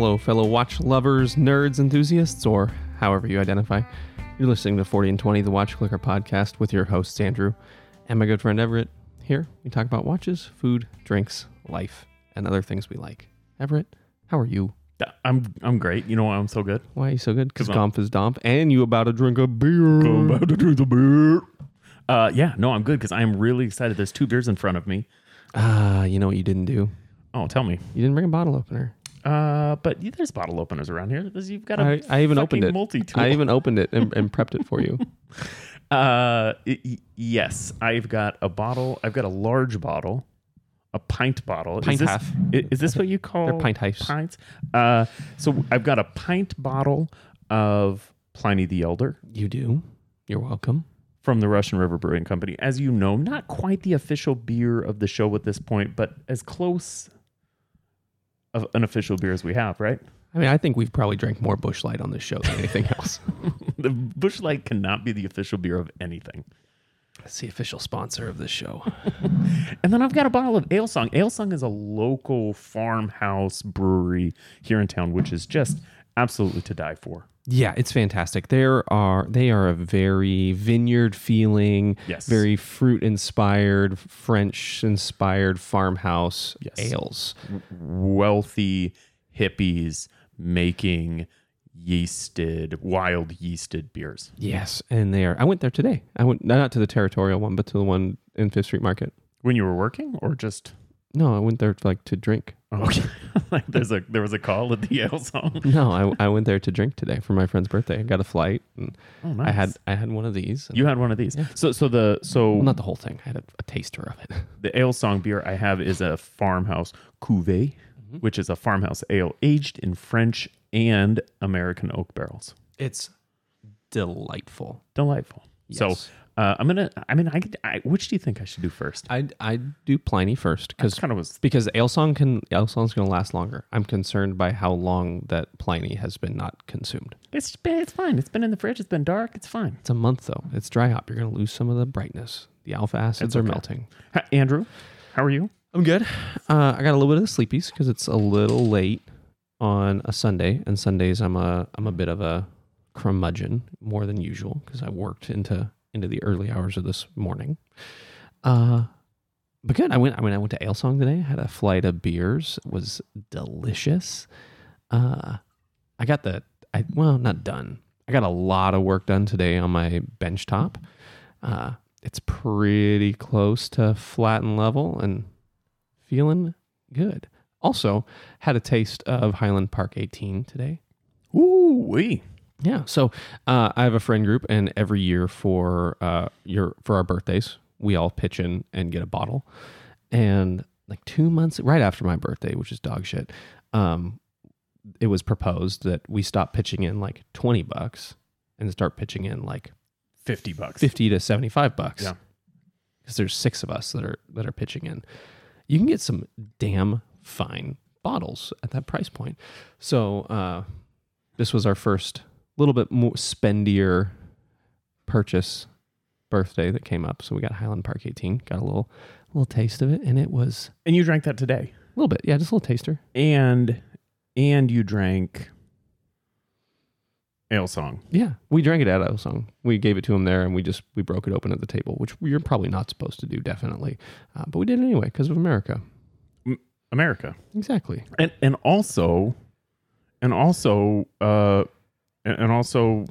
Hello, fellow watch lovers, nerds, enthusiasts, or however you identify. You're listening to 40 and 20, the Watch Clicker podcast with your hosts, Andrew and my good friend Everett. Here, we talk about watches, food, drinks, life, and other things we like. Everett, how are you? I'm I'm great. You know why I'm so good? Why are you so good? Because 'Cause I'm- Gomp is Domp, and you about to drink a beer. about to drink the beer. Uh, yeah, no, I'm good because I'm really excited. There's two beers in front of me. Ah, you know what you didn't do? Oh, tell me. You didn't bring a bottle opener. Uh, but yeah, there's bottle openers around here. There's- You've got a I, I even opened it. multi-tool. I even opened it and, and prepped it for you. Uh, y- y- yes, I've got a bottle. I've got a large bottle, a pint bottle. Pint is this, half. i- Is this what you call pint halves. Pints. Uh, so I've got a pint bottle of Pliny the Elder You do. You're welcome. from the Russian River Brewing Company. As you know, not quite the official beer of the show at this point, but as close of an official beer we have, right? I mean, I think we've probably drank more Busch Light on this show than anything else. the Busch Light cannot be the official beer of anything. It's the official sponsor of this show. And then I've got a bottle of Alesong. Ale Song is a local farmhouse brewery here in town, which is just absolutely to die for. Yeah, it's fantastic. There are they are a very vineyard feeling, Yes. very fruit inspired, French inspired farmhouse Yes. ales. Wealthy hippies making yeasted, wild yeasted beers. Yes, and they are. I went there today. I went not to the territorial one, but to the one in Fifth Street Market. When you were working, or just No, I went there like to drink. Oh, okay. like there's a there was a call at the Alesong. No, I, I went there to drink today for my friend's birthday. I got a flight, and Oh, nice. I had I had one of these. you had one of these. So so the so well, not the whole thing. I had a, a taster of it. the Alesong beer I have is a farmhouse cuvee, Mm-hmm. which is a farmhouse ale aged in French and American oak barrels. It's delightful. Delightful. Yes. So uh, I'm gonna. I mean, I, could- I. Which do you think I should do first? I I do Pliny first because Kind of was. because Alesong can Alesong's going to last longer. I'm concerned by how long that Pliny has been not consumed. It's been, it's fine. It's been in the fridge. It's been dark. It's fine. It's a month though. It's dry hop. You're going to lose some of the brightness. The alpha acids are melting. Ha- Andrew, how are you? I'm good. Uh, I got a little bit of the sleepies because it's a little late on a Sunday, and Sundays I'm a I'm a bit of a curmudgeon more than usual because I worked into into the early hours of this morning. Uh, but good. I went. I mean, I went to Alesong today. I Had a flight of beers. It was delicious. Uh, I got the. I well, not done. I got a lot of work done today on my bench top. Uh, it's pretty close to flat and level, and feeling good. Also, had a taste of Highland Park 18 today. Ooh wee. Yeah. So uh, I have a friend group, and every year for uh, your for our birthdays, we all pitch in and get a bottle. And like two months right after my birthday, which is dog shit, um, it was proposed that we stop pitching in like twenty bucks and start pitching in like Fifty bucks. fifty to seventy five bucks. Yeah. Because there's six of us that are that are pitching in. You can get some damn fine bottles at that price point. So uh, this was our first little bit more spendier purchase birthday that came up. So we got Highland Park 18, got a little little taste of it, and it was And you drank that today. a little bit, yeah, just a little taster. And and you drank Alesong. Yeah, we drank it at Alesong. We gave it to him there, and we just we broke it open at the table, which you're probably not supposed to do, definitely, uh, but we did it anyway because of America. America. Exactly. and and also and also uh and and also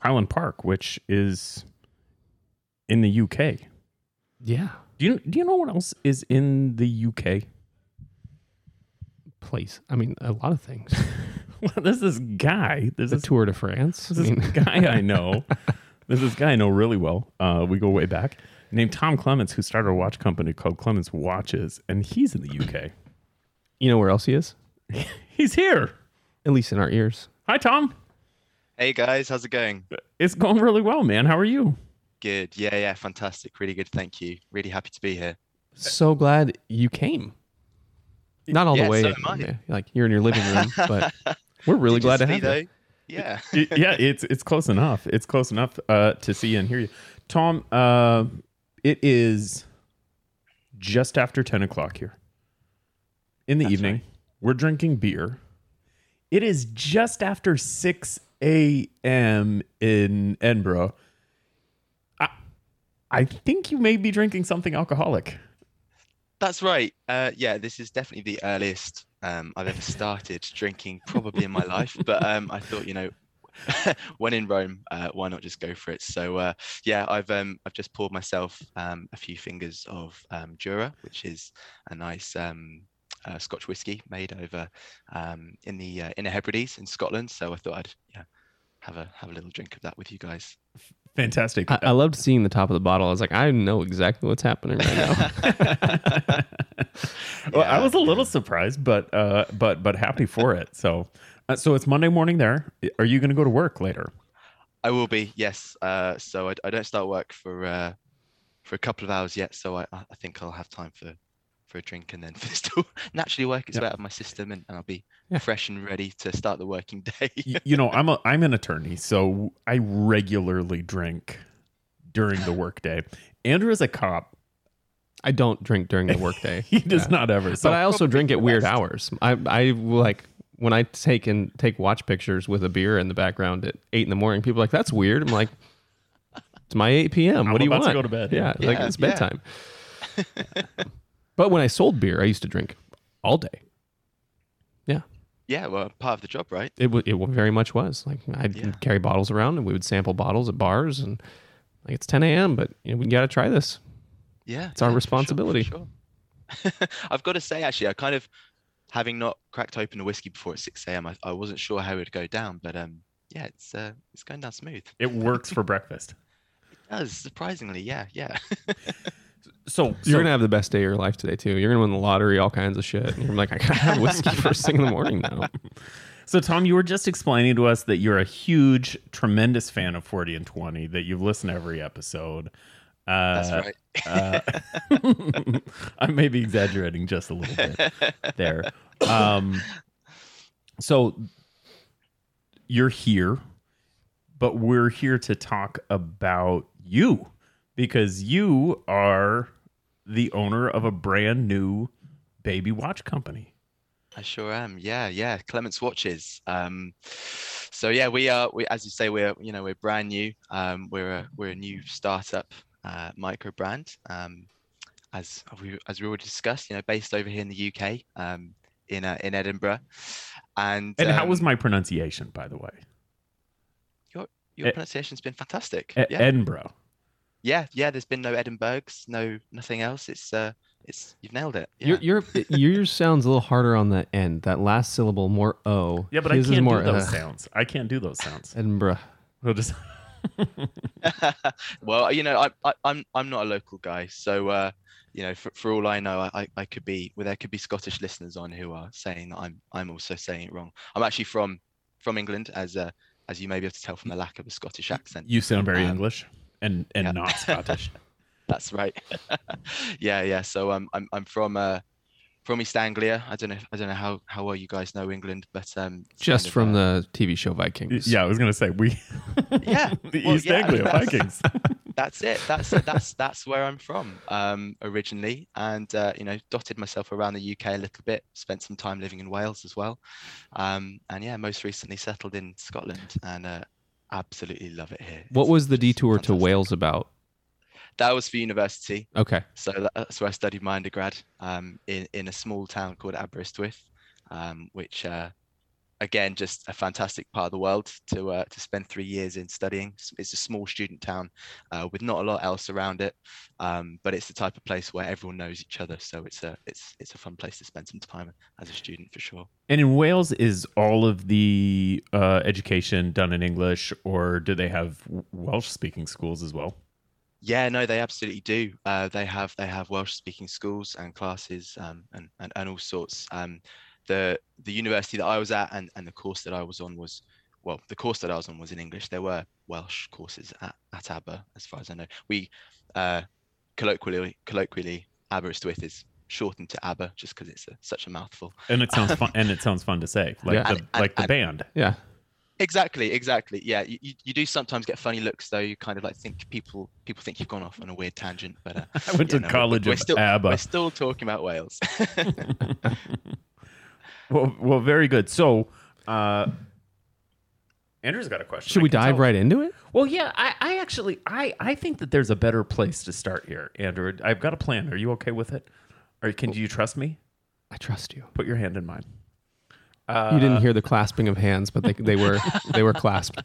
Highland Park which is in the UK. Yeah. Do you do you know what else is in the UK? Place. I mean, a lot of things. there's this guy, there's The this, Tour de France. I this mean, guy I know. there's this guy I know really well. Uh we go way back. Named Tom Clements who started a watch company called Clements Watches and he's in the UK. you know where else he is? He's here. At least in our ears. Hi Tom. Hey guys, how's it going? It's going really well, man. How are you? Good. Yeah, yeah, fantastic. Really good. Thank you. Really happy to be here. So glad you came. Not all Yeah, the way. so am I. yeah, like you're in your living room, but we're really glad to see have you. Yeah. Yeah, it's it's close enough. It's close enough uh, to see and hear you, Tom. Uh, it is just after ten o'clock here in the That's evening. right. We're drinking beer. It is just after 6 a.m. in Edinburgh. I, I think you may be drinking something alcoholic. That's right. Uh, yeah, this is definitely the earliest um, I've ever started drinking, probably in my life. But um, I thought, you know, when in Rome, uh, why not just go for it? So uh, yeah, I've um, I've just poured myself um, a few fingers of um, Jura, which is a nice um, uh, Scotch whiskey made over um, in the uh, Inner Hebrides in Scotland. So I thought I'd yeah have a have a little drink of that with you guys. Fantastic. I, I loved seeing the top of the bottle. I was like, I know exactly what's happening right now. well, I was a little surprised, but uh, but but happy for it. So, uh, so it's Monday morning. There, are you going to go to work later? I will be yes. Uh, so I, I don't start work for uh, for a couple of hours yet. So I, I think I'll have time for for a drink and then still naturally work its Yeah. way out of my system and, and I'll be Yeah. fresh and ready to start the working day. Y- you know, I'm a I'm an attorney, so I regularly drink during the workday. Andrew is a cop; I don't drink during the workday. he does Yeah. not ever. So but I also drink at weird hours. I I like when I take and take watch pictures with a beer in the background at eight in the morning. People are like that's weird. I'm like, it's my eight p.m. I'm What do you about to go to bed. Yeah, like Yeah, it's yeah. bedtime. But when I sold beer, I used to drink all day. yeah, Yeah, well, part of the job, right? It wa it very much was like I'd Yeah. carry bottles around and we would sample bottles at bars and like it's 10 a.m. But you know, we got to try this. Yeah, It's our yeah, for sure, for responsibility. sure. I've got to say, actually, I kind of having not cracked open a whiskey before at 6 a.m. I, I wasn't sure how it would go down, but um, yeah, it's uh, it's going down smooth. it works for breakfast. It does surprisingly, yeah, yeah. So You're so- gonna have the best day of your life today too. You're gonna win the lottery, all kinds of shit. And you're like, I gotta have whiskey first thing in the morning now. So, Tom, you were just explaining to us that you're a huge, tremendous fan of 40 and 20, that you've listened to every episode. Uh, That's right. uh, I may be exaggerating just a little bit there. Um, so, you're here, but we're here to talk about you because you are the owner of a brand new baby watch company. I sure am. Yeah, yeah. Clements Watches. Um, so yeah, we are. We, as you say, we're you know we're brand new. Um, we're a we're a new startup uh, micro brand. Um, as we as we already discussed, you know, based over here in the UK, um, in uh, in Edinburgh. And And how was um, my pronunciation, by the way? your Ed- pronunciation's been fantastic. Yeah, Edinburgh. Yeah, yeah. There's been no Edinburghs, no nothing else. It's uh, it's you've nailed it. Yeah. Your your yours sounds a little harder on the end. That last syllable more o. Yeah, but I His is can't more, do those uh, sounds. I can't do those sounds. Edinburgh. We'll just well, you know, I, I, I'm I'm not a local guy, so uh, you know, for, for all I know, I, I- I could be well, there could be Scottish listeners on who are saying that I'm I'm also saying it wrong. I'm actually from from England, as uh, as you may be able to tell from the lack of a Scottish accent. you sound very Um, English and and yeah. not Scottish. That's right. yeah, yeah. So um, I'm I'm from uh from East Anglia. I don't know I don't know how how well you guys know England, but um, Just kind of, from uh, the TV show Vikings. yeah, I was gonna say we. Yeah, the well, East yeah, Anglia that's- Vikings. that's it. That's that's that's where I'm from um, originally, and uh, you know, dotted myself around the UK a little bit. Spent some time living in Wales as well, um, and yeah, most recently settled in Scotland, and uh, absolutely love it here. What It's was the detour to. Wales about? That was for university, Okay. so that's where I studied my undergrad um, in in a small town called Aberystwyth, um, which. Uh, Again, just a fantastic part of the world to uh, to spend three years in studying. It's- a small student town uh, with not a lot else around it, um, but it's the type of place where everyone knows each other. So it's a it's it's a fun place to spend some time as a student for sure. And in Wales, is all of the uh, education done in English, or do they have Welsh-speaking schools as well? Yeah, no, they absolutely do. Uh, they have they have Welsh speaking schools and classes um, and, and and all sorts. Um, the the university that I was at and, and the course that I was on was well, the course that I was on was in English. There were Welsh courses at, at Aber, as far as I know. We uh, colloquially colloquially Aberystwyth is shortened to Aber just because it's a, such a mouthful. And it sounds fun. and it sounds fun to say, like Yeah. the And- and- like the and- band. Yeah. Exactly, exactly. Yeah, you, you, you do sometimes get funny looks though. You kind of like think people people think you've gone off on a weird tangent, but uh, I went yeah, to no, we're- college we're of still- ABBA. we're still talking about Wales. well, well, very good. So, Uh, Andrew's got a question. Should I we can dive tell. right into it? Well, yeah. I, I actually, I, I think that there's a better place to start here, Andrew. I've got a plan. Are you okay with it? Or can do you trust me? I trust you. Put your hand in mine. You didn't hear the clasping of hands, but they, they were they were clasped.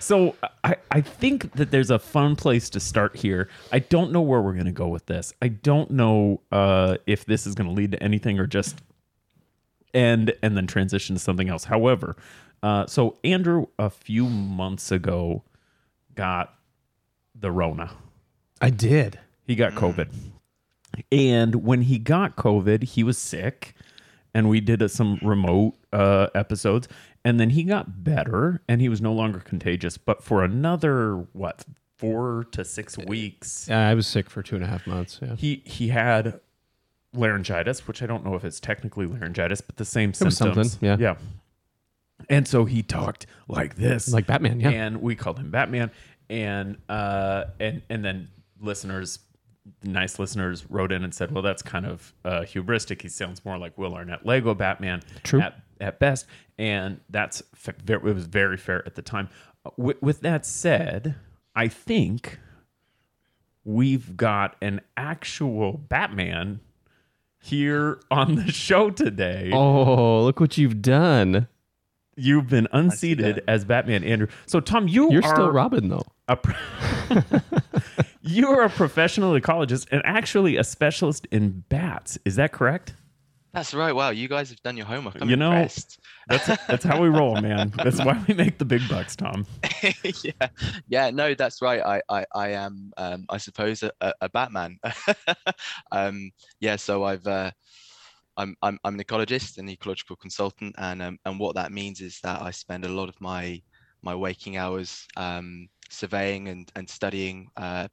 So I, I think that there's a fun place to start here. I don't know where we're going to go with this. I don't know uh, if this is going to lead to anything or just end and then transition to something else. However, uh, so Andrew a few months ago got the Rona. I did. He got COVID. And when he got COVID, he was sick. And we did uh, some remote uh, episodes. And then he got better and he was no longer contagious. But for another, what, four to six weeks, Yeah, I was sick for two and a half months. Yeah. he, he had laryngitis, which I don't know if it's technically laryngitis, but the same symptoms. something, yeah. Yeah. And so he talked like this Like Batman, yeah. and we called him Batman. And uh, and and then listeners, nice listeners, wrote in and said, "Well, that's kind of uh, hubristic. He sounds more like Will Arnett Lego Batman True. at at best." And that's fa- ver- it was very fair at the time. Uh, with that said, I think we've got an actual Batman here on the show today. Oh, look what you've done. You've been unseated as Batman, Andrew. So, Tom, you You're are still Robin though. a pro- you are a professional ecologist and actually a specialist in bats. Is that correct? That's right. Wow, you guys have done your homework. I'm You know- impressed. That's that's how we roll, man. That's why we make the big bucks, Tom. yeah, yeah. No, that's right. I, I, I am, um, I suppose, a, a, Batman. um, yeah. So I've, uh, I'm, I'm, I'm an ecologist and ecological consultant, and um, and what that means is that I spend a lot of my my waking hours um, surveying and and studying. Uh,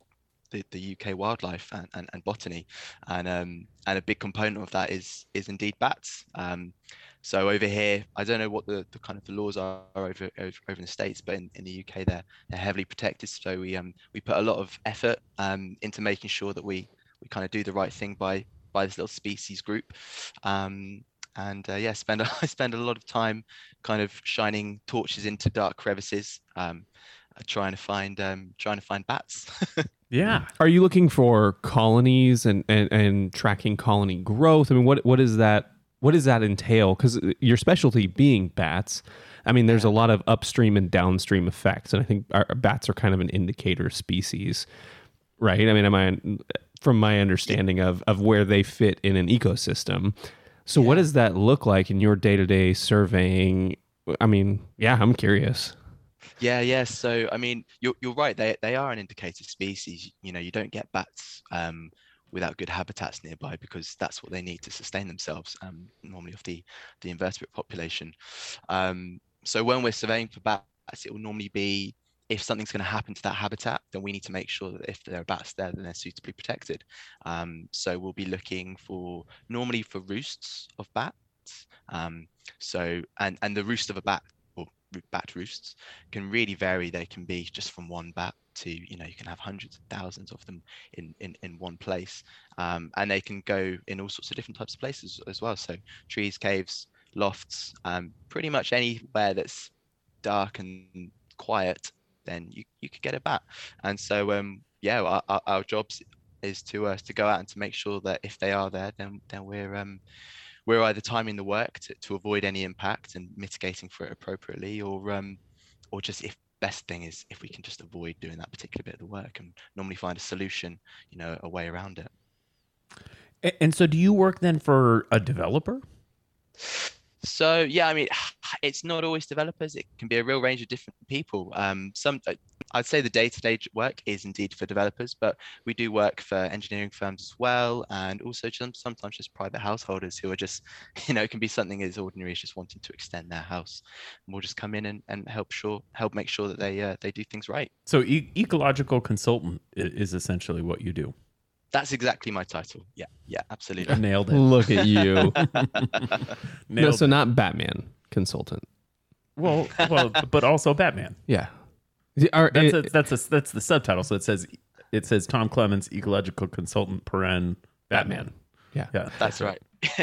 the, the UK wildlife and, and, and botany, and um, and a big component of that is is indeed bats. Um, so over here, I don't know what the, the kind of the laws are over over, over in the states, but in, in the UK they're they're heavily protected. So we um we put a lot of effort um into making sure that we we kind of do the right thing by by this little species group. Um, and uh, yeah, spend I spend a lot of time kind of shining torches into dark crevices, um, uh, trying to find um trying to find bats. Yeah. Are you looking for colonies and, and, and tracking colony growth? I mean, what what is that? What does that entail? Because your specialty being bats, I mean, there's a lot of upstream and downstream effects, and I think our, bats are kind of an indicator species, right? I mean, am I from my understanding of of where they fit in an ecosystem? So, what does that look like in your day to day surveying? I mean, yeah, I'm curious. Yeah, yeah. So I mean, you're you're right. They they are an indicator species. You know, you don't get bats um, without good habitats nearby because that's what they need to sustain themselves. Um, normally of the the invertebrate population. Um, so when we're surveying for bats, it will normally be if something's going to happen to that habitat, then we need to make sure that if there are bats there, then they're suitably protected. Um, so we'll be looking for normally for roosts of bats. Um, so and and the roost of a bat bat roosts can really vary. They can be just from one bat to you know you can have hundreds of thousands of them in in, in one place, um, and they can go in all sorts of different types of places as well. So trees, caves, lofts, um, pretty much anywhere that's dark and quiet, then you you could get a bat. And so um yeah, our, our, our jobs is to uh, to go out and to make sure that if they are there, then then we're um we're either timing the work to, to avoid any impact and mitigating for it appropriately, or um, or just if best thing is if we can just avoid doing that particular bit of the work and normally find a solution, you know, a way around it. And so, do you work then for a developer? So yeah, I mean, it's not always developers. It can be a real range of different people. Um, some I'd say the day-to-day work is indeed for developers, but we do work for engineering firms as well, and also some, sometimes just private householders who are just, you know, it can be something as ordinary as just wanting to extend their house. And we'll just come in and, and help sure help make sure that they uh, they do things right. So, e- ecological consultant is essentially what you do. That's exactly my title. Yeah, yeah, absolutely. Nailed it. Look at you. no, so it. not Batman consultant. Well, well, but also Batman. Yeah. The- are- That's it- a, that's a, that's the subtitle. So it says it says Tom Clements, ecological consultant, paren Batman. Yeah. Yeah, That's right.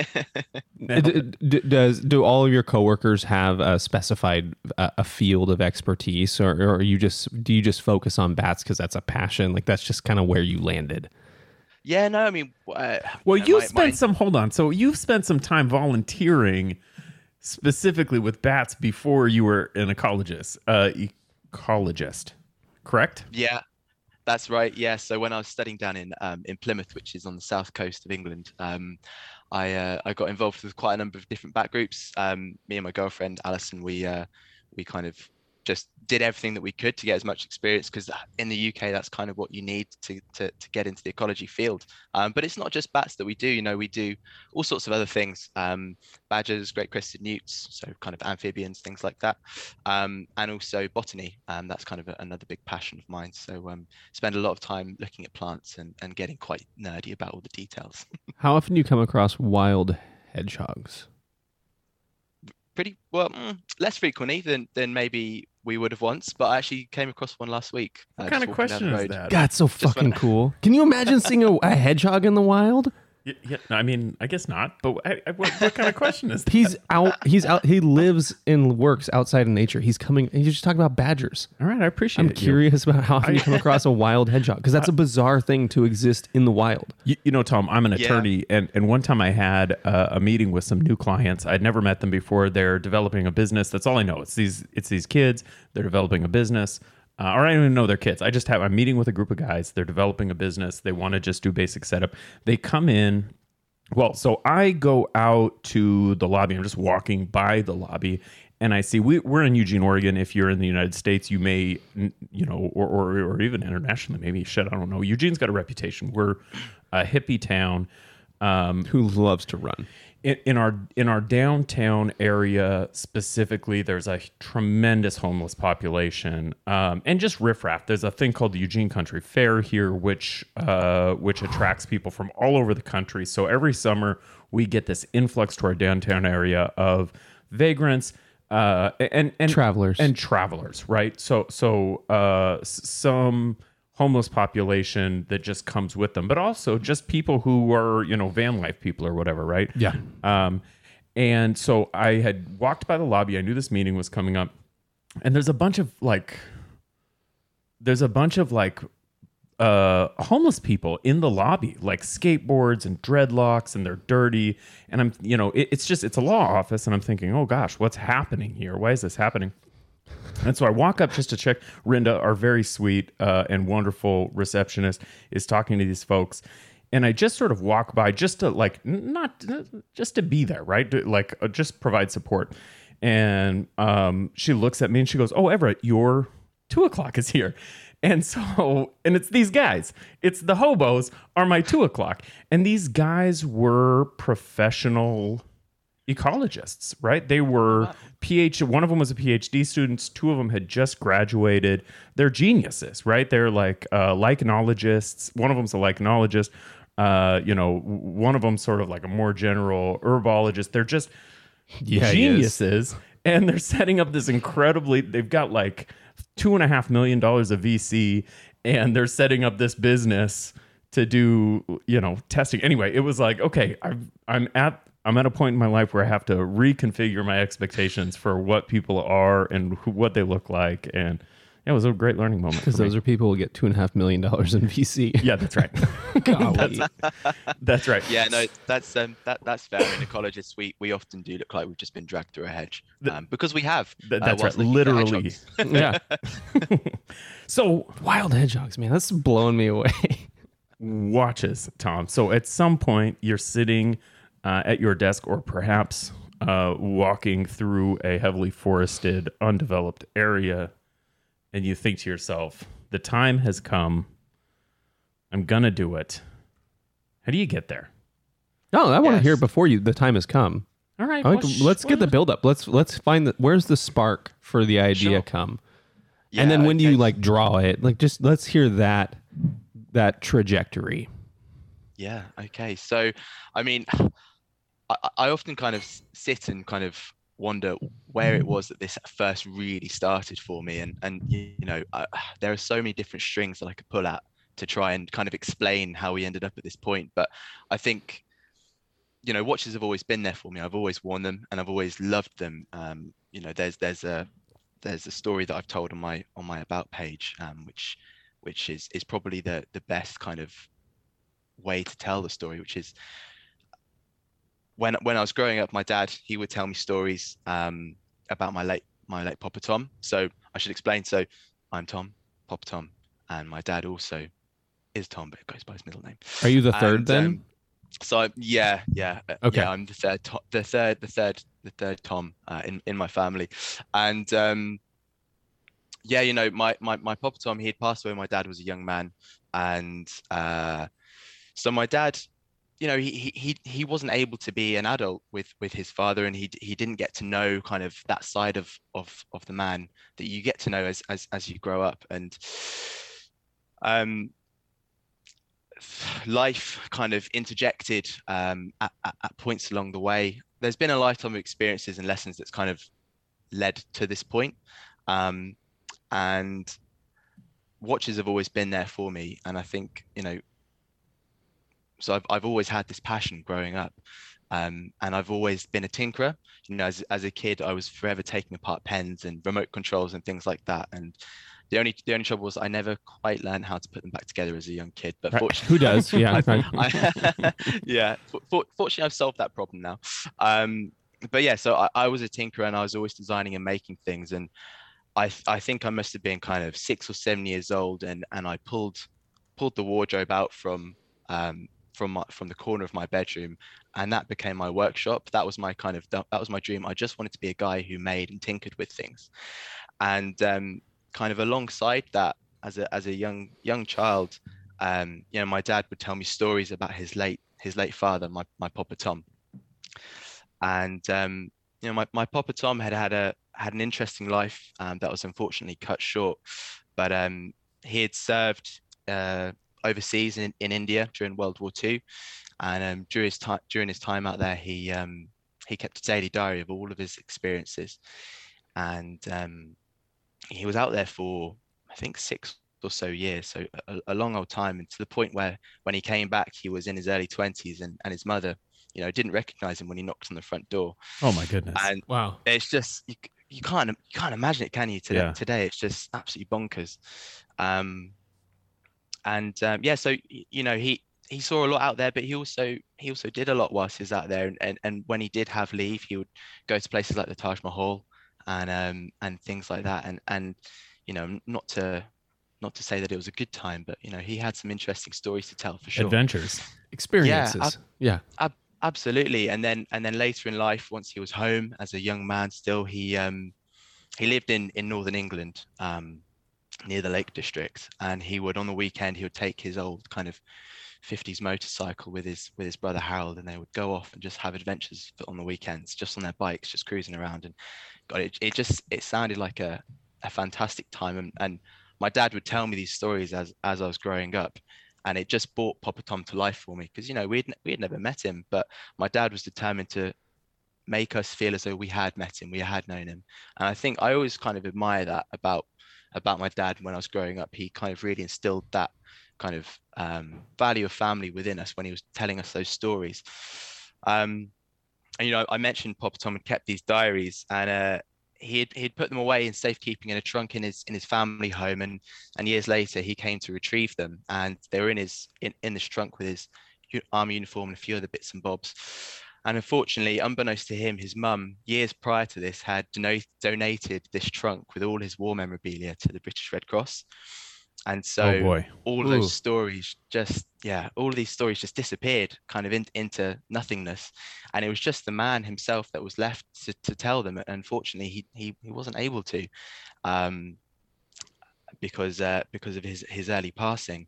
D- d- does do all of your coworkers have a specified uh, a field of expertise, or, or you just do you just focus on bats because that's a passion? Like that's just kind of where you landed. Yeah, no, I mean, uh, Well, know, you my- spent my- some. Hold on. So you've spent some time volunteering specifically with bats before you were an ecologist. Uh, ecologist, correct? Yeah, that's right. Yeah. So when I was studying down in um, in Plymouth, which is on the south coast of England, um, I uh, I got involved with quite a number of different bat groups. Um, me and my girlfriend Alison, we uh, we kind of just did everything that we could to get as much experience because in the UK that's kind of what you need to to, to get into the ecology field. Um, but it's not just bats that we do. You know, we do all sorts of other things: um, badgers, great crested newts, so kind of amphibians, things like that, um, and also botany. Um, that's kind of a, another big passion of mine. So um, spend a lot of time looking at plants and, and getting quite nerdy about all the details. How often do you come across wild hedgehogs? Pretty well, mm, less frequently than than maybe we would have once, but I actually came across one last week. uh, What kind of question the is that? God, so when- fucking cool. Can you imagine seeing a, a hedgehog in the wild? Yeah, yeah, I mean, I guess not. But I, I, what, what kind of question is that? He's out. He's out. He lives and works outside of nature. He's coming. He's just talking about badgers. All right, I appreciate it. I'm it. You- curious about how often you come across a wild hedgehog because that's a bizarre thing to exist in the wild. You, you know, Tom, I'm an Yeah. attorney, and, and one time I had uh, a meeting with some new clients. I'd never met them before. They're developing a business. That's all I know. It's these it's these kids. They're developing a business, uh, or I don't even know they're kids. I just have I'm meeting with a group of guys. They're developing a business. They want to just do basic setup. They come in. Well, so I go out to the lobby. I'm just walking by the lobby, and I see we, we're in Eugene, Oregon. If you're in the United States, you may, you know, or, or, or even internationally, maybe shit. I don't know. Eugene's got a reputation. We're a hippie town. Um, Who loves to run? in, in our in our downtown area specifically, there's a tremendous homeless population, um, and just riffraff. There's a thing called the Eugene Country Fair here, which uh, which attracts people from all over the country. So every summer we get this influx to our downtown area of vagrants. Uh, and and Travelers. and travelers, right? So so uh, some homeless population that just comes with them, but also just people who are you know van life people or whatever, right? Yeah. Um, and so I had walked by the lobby. I knew this meeting was coming up, and there's a bunch of like, there's a bunch of like uh homeless people in the lobby like skateboards and dreadlocks and they're dirty and i'm you know it, it's just it's a law office and i'm thinking oh gosh what's happening here why is this happening and so I walk up just to check. Rinda, our very sweet uh, and wonderful receptionist, is talking to these folks. And I just sort of walk by just to like, not just to be there, right? Like, uh, just provide support. And um, she looks at me and she goes, Oh, Everett, your two o'clock is here. And so, and it's these guys, it's the hobos are my two o'clock. And these guys were professional ecologists, right? They were PhD. One of them was a PhD student. Two of them had just graduated. They're geniuses, right? They're like uh, lichenologists. One of them's a lichenologist. Uh, you know, one of them sort of like a more general herbologist. They're just Yeah, geniuses, and they're setting up this incredibly. They've got like two and a half million dollars of VC, and they're setting up this business to do you know testing. Anyway, it was like okay, I'm I'm at I'm at a point in my life where I have to reconfigure my expectations for what people are and who, what they look like, and it was a great learning moment. Because for me. those are people who get two and a half million dollars in VC. yeah, that's right. Golly. that's right. Yeah, no, that's um, that that's fair. In ecologists, we we often do look like we've just been dragged through a hedge um, because we have. Th- uh, that's right. whilst looking at Literally. yeah. So Wild hedgehogs, man. That's blowing me away. watches, Tom. So at some point, you're sitting uh, at your desk, or perhaps uh, walking through a heavily forested, undeveloped area, and you think to yourself, "The time has come. I'm gonna do it." How do you get there? No, I want to Yes. hear before you. The time has come. All right, I like well, sh- let's get the well, build up. Let's let's find the where's the spark for the idea Sure. come, Yeah, and then when do okay. you like draw it? Like just let's hear that that trajectory. Yeah. Okay. So, I mean, I, I often kind of sit and kind of wonder where it was that this first really started for me, and and you know, I, there are so many different strings that I could pull at to try and kind of explain how we ended up at this point. But I think you know, watches have always been there for me. I've always worn them, and I've always loved them. Um, you know, there's there's a there's a story that I've told on my on my about page, um, which which is is probably the the best kind of way to tell the story, which is when when I was growing up, my dad he would tell me stories um, about my late my late Papa Tom. So I should explain. So I'm Tom, Papa Tom, and my dad also is Tom, but it goes by his middle name. Are you the third And, then? um, so I, yeah, yeah, uh, Okay. yeah. I'm the third, to- the third, the third, the third Tom uh, in in my family, and um, yeah, you know, my my my Papa Tom, he had passed away. when My dad was a young man, and uh, so my dad, you know, he he he wasn't able to be an adult with with his father, and he he didn't get to know kind of that side of of of the man that you get to know as as as you grow up, and um life kind of interjected um, at, at, at points along the way. There's been a lifetime of experiences and lessons that's kind of led to this point. Um, and watches have always been there for me. And I think, you know, so I've, I've always had this passion growing up. Um, and I've always been a tinkerer. You know, as, as a kid, I was forever taking apart pens and remote controls and things like that. And the only the only trouble was I never quite learned how to put them back together as a young kid. But Right. fortunately, Who does? Yeah. right. I, yeah. For, for, fortunately, I've solved that problem now. Um, but yeah, so I, I was a tinkerer and I was always designing and making things. And I I think I must have been kind of six or seven years old, and and I pulled pulled the wardrobe out from um, from my, from the corner of my bedroom, and that became my workshop. That was my kind of that was my dream. I just wanted to be a guy who made and tinkered with things, and um, kind of alongside that, as a as a young young child, um, you know, my dad would tell me stories about his late his late father, my my Papa Tom, and um, you know, my my Papa Tom had had a had an interesting life um, that was unfortunately cut short, but um, he had served uh, overseas in, in India during World War II, and um, during his time during his time out there, he um, he kept a daily diary of all of his experiences, and um, he was out there for I think six or so years, so a, a long old time, and to the point where when he came back, he was in his early twenties, and and his mother, you know, didn't recognize him when he knocked on the front door, Oh my goodness. and Wow. it's just you, you can't you can't imagine it, can you? Today, Yeah. today it's just absolutely bonkers. Um, and um, yeah, so you know he he saw a lot out there, but he also he also did a lot whilst he was out there. And, and and when he did have leave, he would go to places like the Taj Mahal and um and things like that. And and you know not to not to say that it was a good time, but you know he had some interesting stories to tell for sure. Adventures. Experiences. Yeah. Absolutely. And then and then later in life, once he was home as a young man still, he um he lived in in northern England, um, near the Lake District. And he would on the weekend he would take his old kind of 50s motorcycle with his with his brother Harold and they would go off and just have adventures on the weekends, just on their bikes, just cruising around and God, it, it just it sounded like a, a fantastic time and, and my dad would tell me these stories as as I was growing up and it just brought Papa Tom to life for me because you know we had we had never met him, but my dad was determined to make us feel as though we had met him, we had known him, and I think I always kind of admire that about about my dad when I was growing up. He kind of really instilled that kind of um, value of family within us when he was telling us those stories. Um, and you know, I mentioned Papa Tom had kept these diaries, and uh, he'd he'd put them away in safekeeping in a trunk in his in his family home, and and years later he came to retrieve them, and they were in his in, in this trunk with his army uniform and a few other bits and bobs. And unfortunately, unbeknownst to him, his mum, years prior to this, had dono- donated this trunk with all his war memorabilia to the British Red Cross. And so oh all Ooh. those stories just yeah all of these stories just disappeared kind of in, into nothingness and it was just the man himself that was left to, to tell them and unfortunately he, he he wasn't able to um because uh because of his his early passing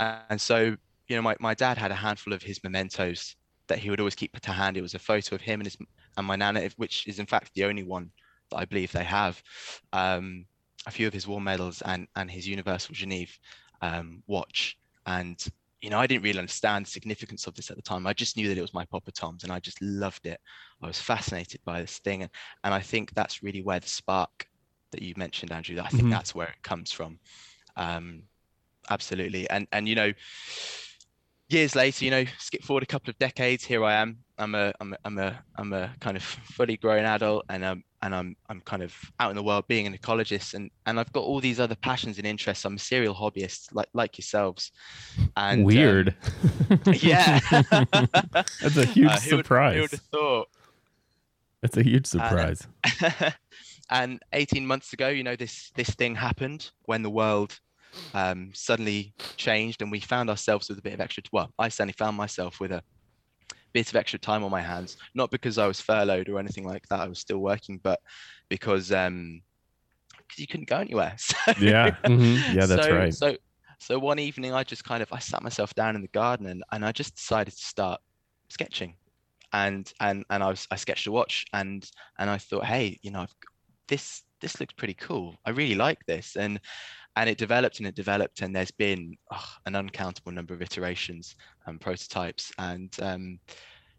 and so you know my, my dad had a handful of his mementos that he would always keep to hand it was a photo of him and his and my nana which is in fact the only one that i believe they have um a few of his war medals and and his Universal Genève um, watch. And you know, I didn't really understand the significance of this at the time. I just knew that it was my Papa Tom's, and I just loved it. I was fascinated by this thing, and, and I think that's really where the spark that you mentioned, Andrew. I think Mhm. that's where it comes from. Um, absolutely, and and you know, years later, you know, skip forward a couple of decades, here I am. I'm a I'm a I'm a I'm a kind of fully grown adult and um and I'm I'm kind of out in the world being an ecologist and and I've got all these other passions and interests. I'm a serial hobbyist like like yourselves. And um, Weird. yeah. That's a huge Uh, who would- surprise. Who would have thought? That's a huge surprise. and 18 months ago, you know, this this thing happened when the world um, suddenly changed and we found ourselves with a bit of extra. Well, I certainly found myself with a bit of extra time on my hands, not because I was furloughed or anything like that. I was still working, but because um, because you couldn't go anywhere. So, yeah. Mhm. Yeah, that's so, right. So so one evening I just kind of I sat myself down in the garden and, and I just decided to start sketching. And and and I was I sketched a watch and and I thought, hey, you know, I've, this this looks pretty cool. I really like this. And and it developed and it developed and there's been oh, an uncountable number of iterations and prototypes. And um,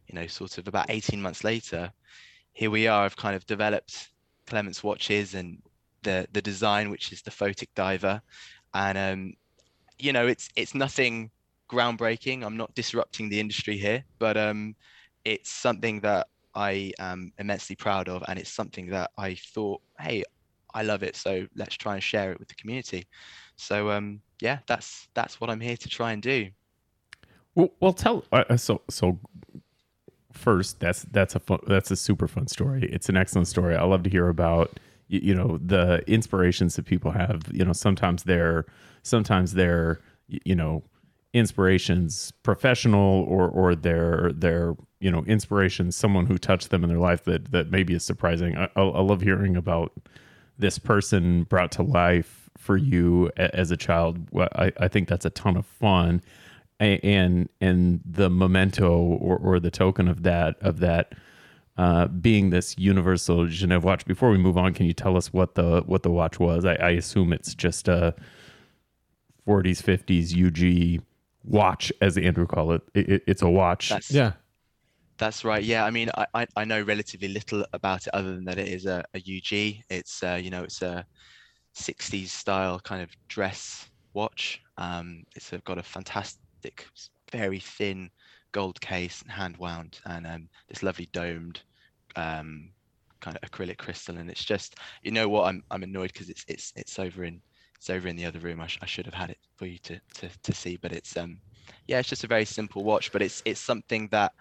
you know sort of about 18 months later here we are i've kind of developed Clements Watches and the the design which is the photic diver. And um, you know it's it's nothing groundbreaking. I'm not disrupting the industry here but um, it's something that i am immensely proud of and it's something that i thought hey I love it. So let's try and share it with the community. So um, yeah, that's that's what I'm here to try and do. Well, well tell uh, uh, so so first that's that's a fun, that's a super fun story. It's an excellent story. I love to hear about you, you know the inspirations that people have. You know, sometimes they're sometimes they're you know inspirations professional or or they're they're you know inspirations someone who touched them in their life that that maybe is surprising. I, I, I love hearing about this person brought to life for you a- as a child. I, I think that's a ton of fun, A- and and the memento or, or the token of that of that uh, being this universal Genève watch. Before we move on, can you tell us what the what the watch was? I, I assume it's just a 40s 50s UG watch, as Andrew call it. It- it- It's a watch. That's Yeah. That's right. Yeah, I mean, I, I, know relatively little about it other than that it is a, a UG. It's uh, you know it's a 60s style kind of dress watch. Um, it's got a fantastic, very thin gold case and hand wound, and um, this lovely domed um, kind of acrylic crystal. And it's just, you know what? I'm I'm annoyed because it's it's it's over in it's over in the other room. I, sh- I should have had it for you to, to to see, but it's um yeah, it's just a very simple watch, but it's it's something that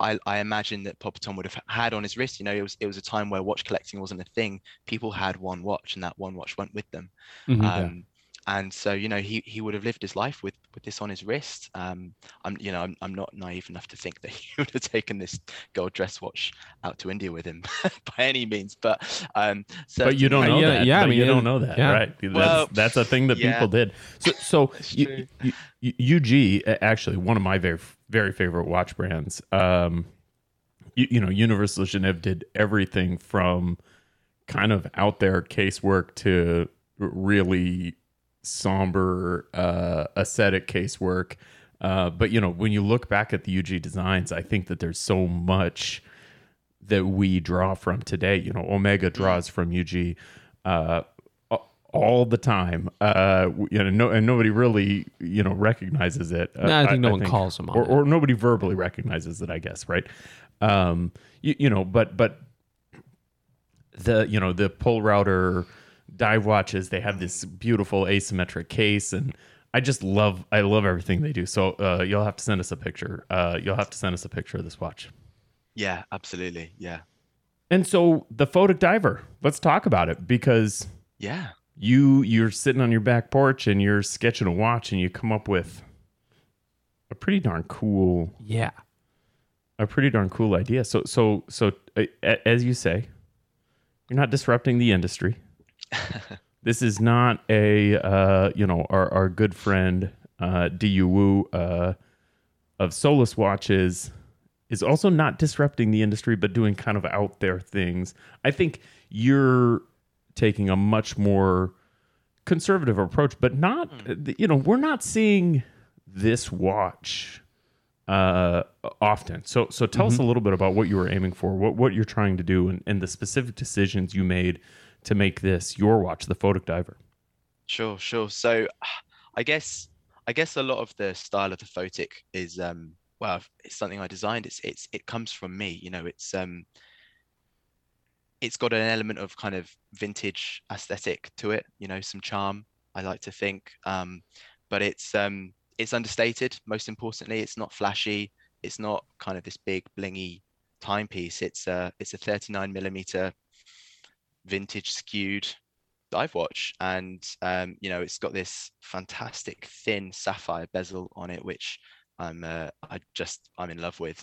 I, I imagine that Papa Tom would have had on his wrist. You know, it was it was a time where watch collecting wasn't a thing. People had one watch, and that one watch went with them. Mhm. Um, and so you know he he would have lived his life with with this on his wrist. Um, I'm you know I'm I'm not naive enough to think that he would have taken this gold dress watch out to India with him by any means. But um, but you don't know Yeah, that. yeah, I mean, you don't know that, yeah. right? That's, Well, that's a thing that yeah. people did. So, so It's you, true. you, you, UG uh, actually one of my very very favorite watch brands. Um, you, you know, Universal Genève did everything from kind of out there casework to really somber uh, ascetic casework. Uh, but you know, when you look back at the UG designs, I think that there's so much that we draw from today. You know, Omega draws from UG uh, all the time. Uh, you know, no, and nobody really you know recognizes it. Uh, No, I think no one calls them on or, it. or nobody verbally recognizes it. I guess right. Um, you, you know, but but the you know the Polerouter dive watches they have this beautiful asymmetric case and i just love i love everything they do so uh, you'll have to send us a picture uh, you'll have to send us a picture of this watch yeah, absolutely, yeah, and so the photic diver let's talk about it because yeah. You you're sitting on your back porch and you're sketching a watch and you come up with a pretty darn cool Yeah. a pretty darn cool idea so so so uh, as you say you're not disrupting the industry this is not a uh, you know our, our good friend uh, Du Wu uh, of Solus watches is also not disrupting the industry, but doing kind of out there things. I think you're taking a much more conservative approach, but not you know we're not seeing this watch uh, often. So so tell us a little bit about what you were aiming for, what what you're trying to do, and, and the specific decisions you made to make this your watch, the Photic Diver. Sure, sure. So I guess I guess a lot of the style of the photic is um well it's something I designed. It's it's it comes from me. You know, it's um it's got an element of kind of vintage aesthetic to it. You know, some charm. I like to think, um, but it's um it's understated. Most importantly, it's not flashy. It's not kind of this big blingy timepiece. It's a it's a 39 millimeter vintage skewed dive watch, and um, you know it's got this fantastic thin sapphire bezel on it, which I'm uh, I just I'm in love with.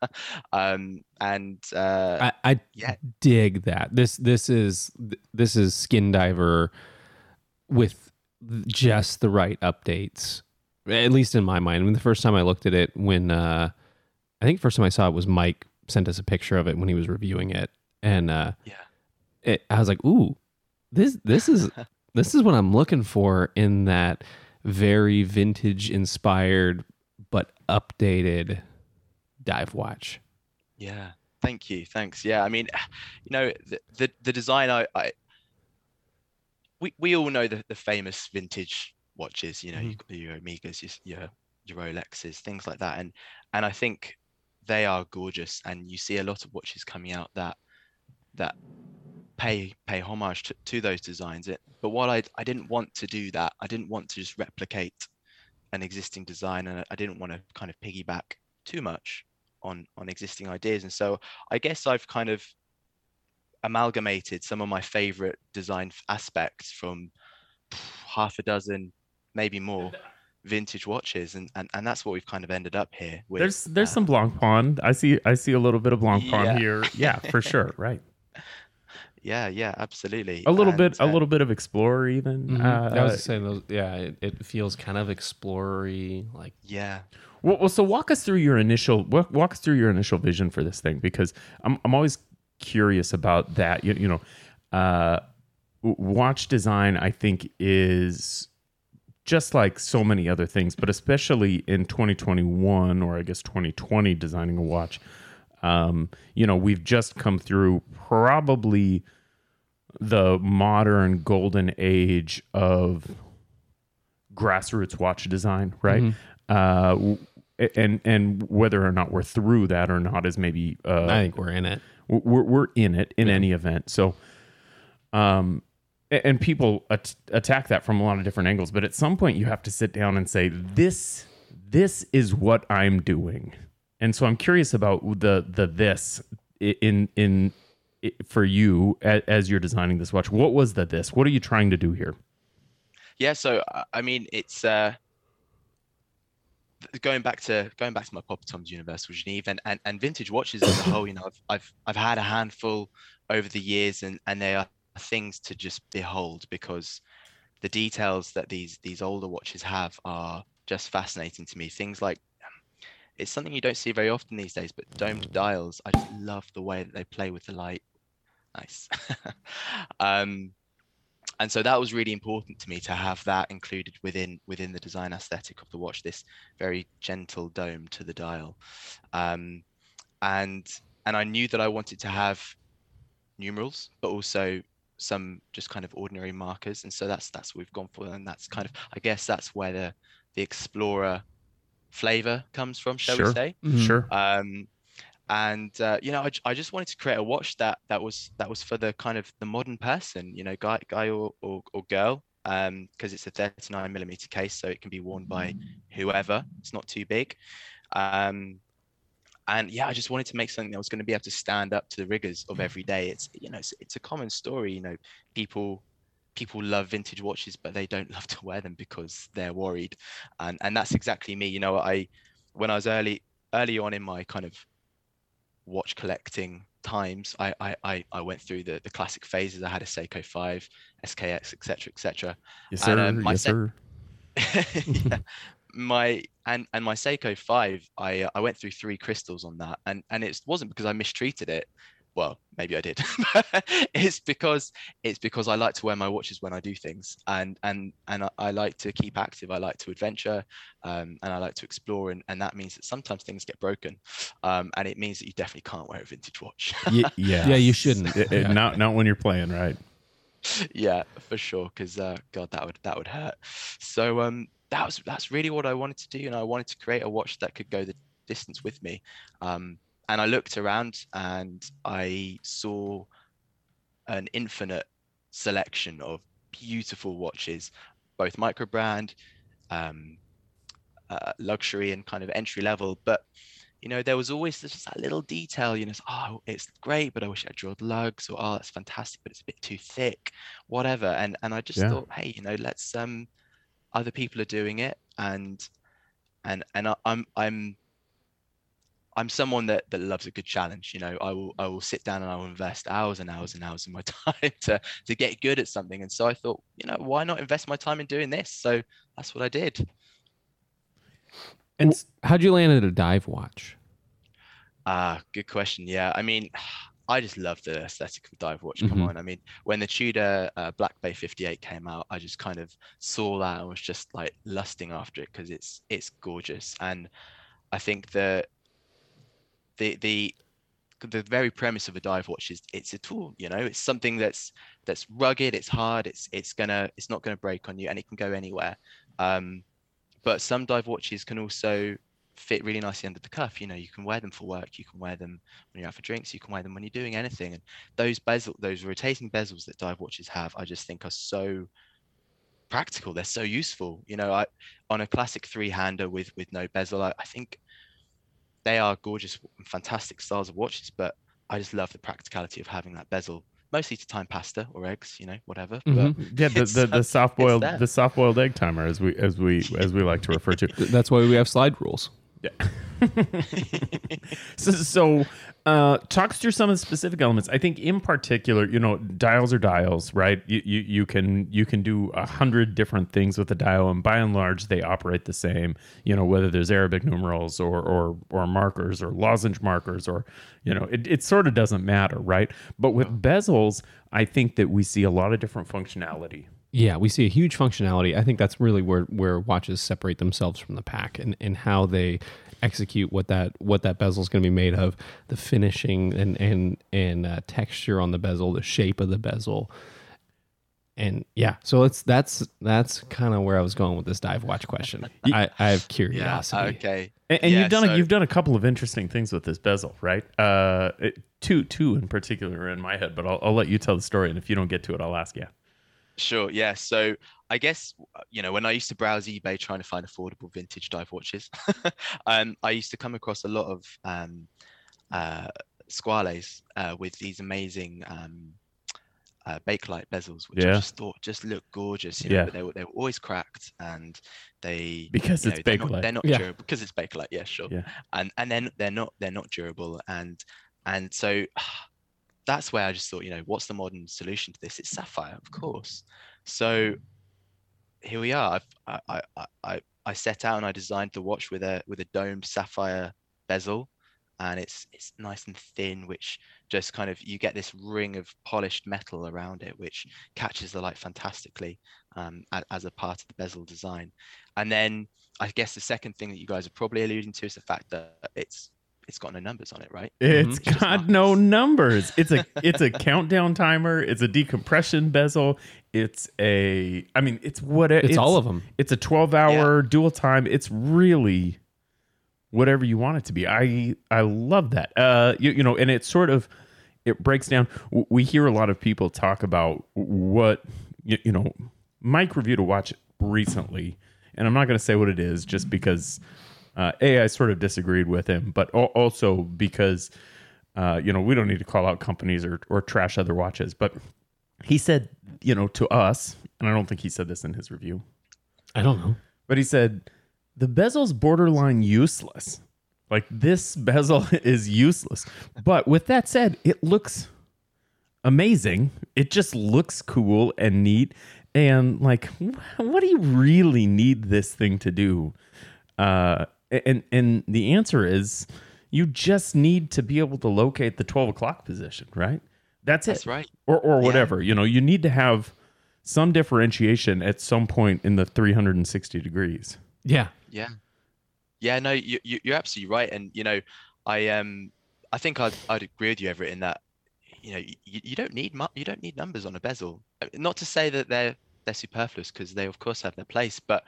um, and uh, I, I yeah, dig that. This this is this is Skin Diver with just the right updates. At least in my mind. I mean, the first time I looked at it, when uh, I think first time I saw it was Mike sent us a picture of it when he was reviewing it, and uh, yeah, it, I was like, "Ooh, this this is this is what I'm looking for in that very vintage inspired but updated dive watch." Yeah, thank you, thanks. Yeah, I mean, you know, the the, the design, I, I we we all know the the famous vintage watches. You know, got your Omegas, your, your your Rolexes, things like that, and and I think they are gorgeous, and you see a lot of watches coming out that that pay pay homage to, to those designs. It, but while I I didn't want to do that. I didn't want to just replicate an existing design, and I didn't want to kind of piggyback too much on on existing ideas. And so I guess I've kind of amalgamated some of my favorite design aspects from half a dozen, maybe more vintage watches and, and and that's what we've kind of ended up here with there's there's uh, some Blancpain. I see I see a little bit of Blancpain Yeah. here. Yeah, for sure. Right. Yeah yeah absolutely A little bit And, a uh, little bit of Explorer even. Mhm. Uh, I was saying those. Yeah, it, it feels kind of explorery, like yeah Well, well, so walk us through your initial walk, walk us through your initial vision for this thing because I'm I'm always curious about that. You, you know, uh, watch design I think is just like so many other things, but especially in 2021 or I guess 2020 designing a watch. Um, you know, we've just come through probably the modern golden age of grassroots watch design, right? Mhm. Uh, and and whether or not we're through that or not is maybe uh, I think we're in it. we're we're in it in Yeah. any event. So, um, and people at- attack that from a lot of different angles. But at some point, you have to sit down and say, "This, this is what I'm doing." And so, I'm curious about the the this in in for you as, you're designing this watch. What was the this? What are you trying to do here? yeah so uh, i mean it's uh going back to going back to my Papa Tom's Universal Geneve and, and, and vintage watches as a whole, you know, I've, I've I've had a handful over the years and, and they are things to just behold because the details that these these older watches have are just fascinating to me. Things like it's something you don't see very often these days, but domed dials. I just love the way that they play with the light. Nice. um, and so that was really important to me to have that included within within the design aesthetic of the watch. This very gentle dome to the dial, um, and and I knew that I wanted to have numerals, but also some just kind of ordinary markers, and so that's that's what we've gone for, and that's kind of I guess that's where the the explorer flavor comes from, shall Sure. we say? Mhm. Sure. um and uh, you know I, I just wanted to create a watch that that was that was for the kind of the modern person you know guy guy or or, or girl um because it's a 39 millimeter case so it can be worn by whoever it's not too big um and yeah i just wanted to make something that was going to be able to stand up to the rigors of every day it's you know it's, it's a common story you know people people love vintage watches but they don't love to wear them because they're worried and and that's exactly me you know i when i was early early on in my kind of watch collecting times I, I i i went through the the classic phases i had a seiko 5 skx etc etc Yes, And, sir. um, my yes, sir. yeah. my and and my Seiko 5 I I went through three crystals on that and and it wasn't because I mistreated it well maybe I did it's because it's because I like to wear my watches when I do things and and and I, I like to keep active I like to adventure um, and I like to explore and, and that means that sometimes things get broken um, and it means that you definitely can't wear a vintage watch yeah. Yeah, you shouldn't. It- it- not not when you're playing, right? yeah for sure because uh god that would that would hurt so um that was that's really what I wanted to do, and I wanted to create a watch that could go the distance with me. Um, and I looked around and I saw an infinite selection of beautiful watches, both micro brand, um, uh, luxury, and kind of entry level. But you know, there was always just that little detail. You know, it's, oh, it's great, but I wish I drilled lugs, or oh, that's fantastic, but it's a bit too thick, whatever. And and I just Yeah. thought, hey, you know, let's um, other people are doing it, and and and I, I'm I'm I'm someone that that loves a good challenge. You know, I will I will sit down and I will invest hours and hours and hours of my time to to get good at something. And so I thought, you know, why not invest my time in doing this? So that's what I did. And How'd you land at a dive watch? Ah, good question. Yeah, I mean, I just love the aesthetic of dive watch. Come Mhm. on, I mean, when the Tudor uh, Black Bay 58 came out, I just kind of saw that and was just like lusting after it because it's it's gorgeous. And I think the the the the very premise of a dive watch is it's a tool. You know, it's something that's that's rugged, it's hard, it's it's gonna it's not gonna break on you, and it can go anywhere. Um, but some dive watches can also fit really nicely under the cuff. You know, you can wear them for work, you can wear them when you're out for drinks, you can wear them when you're doing anything. And those bezel, those rotating bezels that dive watches have, I just think are so practical. They're so useful. You know, I on a classic three-hander with with no bezel, I, I think they are gorgeous and fantastic styles of watches, but I just love the practicality of having that bezel, mostly to time pasta or eggs, you know, whatever. Mhm. But yeah, the the, the soft boiled the soft boiled egg timer as we as we as we like to refer to. That's why we have slide rules. Yeah. so, so uh, talk us through some of the specific elements. I think, in particular, you know, dials are dials, right? You you, you can you can do a hundred different things with a dial, and by and large, they operate the same. You know, whether there's Arabic numerals or or or markers or lozenge markers, or you know, it it sort of doesn't matter, right? But with bezels, I think that we see a lot of different functionality. Yeah, we see a huge functionality. I think that's really where where watches separate themselves from the pack and, and how they execute what that what that bezel is going to be made of, the finishing and and and uh, texture on the bezel, the shape of the bezel, and yeah. So it's that's that's kind of where I was going with this dive watch question. I, I have yeah, curiosity. okay. And, and Yeah, you've done a, you've done a couple of interesting things with this bezel, right? Uh, it, two two in particular are in my head, but I'll, I'll let you tell the story, and if you don't get to it, I'll ask you. Sure. Yeah. So I guess uh, you know when I used to browse eBay trying to find affordable vintage dive watches, um, I used to come across a lot of um, uh, squales uh, with these amazing um, uh, Bakelite bezels, which Yeah. I just thought just looked gorgeous. You know, Yeah. but they were they were always cracked and they Because it's know, they're Bakelite. Not, they're not Yeah. durable because it's Bakelite. Yeah, sure. Yeah. And and then they're not they're not durable and and so that's where I just thought, you know, what's the modern solution to this? It's sapphire, of course. So here we are. I've, I, I, I, I, I set out and I designed the watch with a with a domed sapphire bezel, and it's it's nice and thin, which just kind of you get this ring of polished metal around it, which catches the light fantastically um, as a part of the bezel design. And then I guess the second thing that you guys are probably alluding to is the fact that it's it's got no numbers on it, right? It's It's just got no numbers. It's a it's a countdown timer. It's a decompression bezel. It's a I mean it's what It's, all of them. It's a twelve hour dual time. It's really whatever you want it to be. I I love that. Uh, you you know, and it sort of it breaks down. We hear a lot of people talk about what you, you know. Mike reviewed a watch recently, and I'm not going to say what it is, just because uh, a I sort of disagreed with him, but also because uh, you know we don't need to call out companies or or trash other watches, but he said you know to us, and I don't think he said this in his review. I don't know. But he said the bezel's borderline useless. Like this bezel is useless. But with that said, it looks amazing. It just looks cool and neat. And like, what do you really need this thing to do? Uh, and and the answer is, you just need to be able to locate the twelve o'clock position, right? That's it That's right. or or Yeah. whatever. You know, you need to have some differentiation at some point in the 360 degrees. Yeah. Yeah. Yeah, no, you, you you're absolutely right. And you know, I um I think I'd I'd agree with you, Everett, in that you know you, you don't need mu- you don't need numbers on a bezel. Uh, Not to say that they're they're superfluous because they of course have their place, but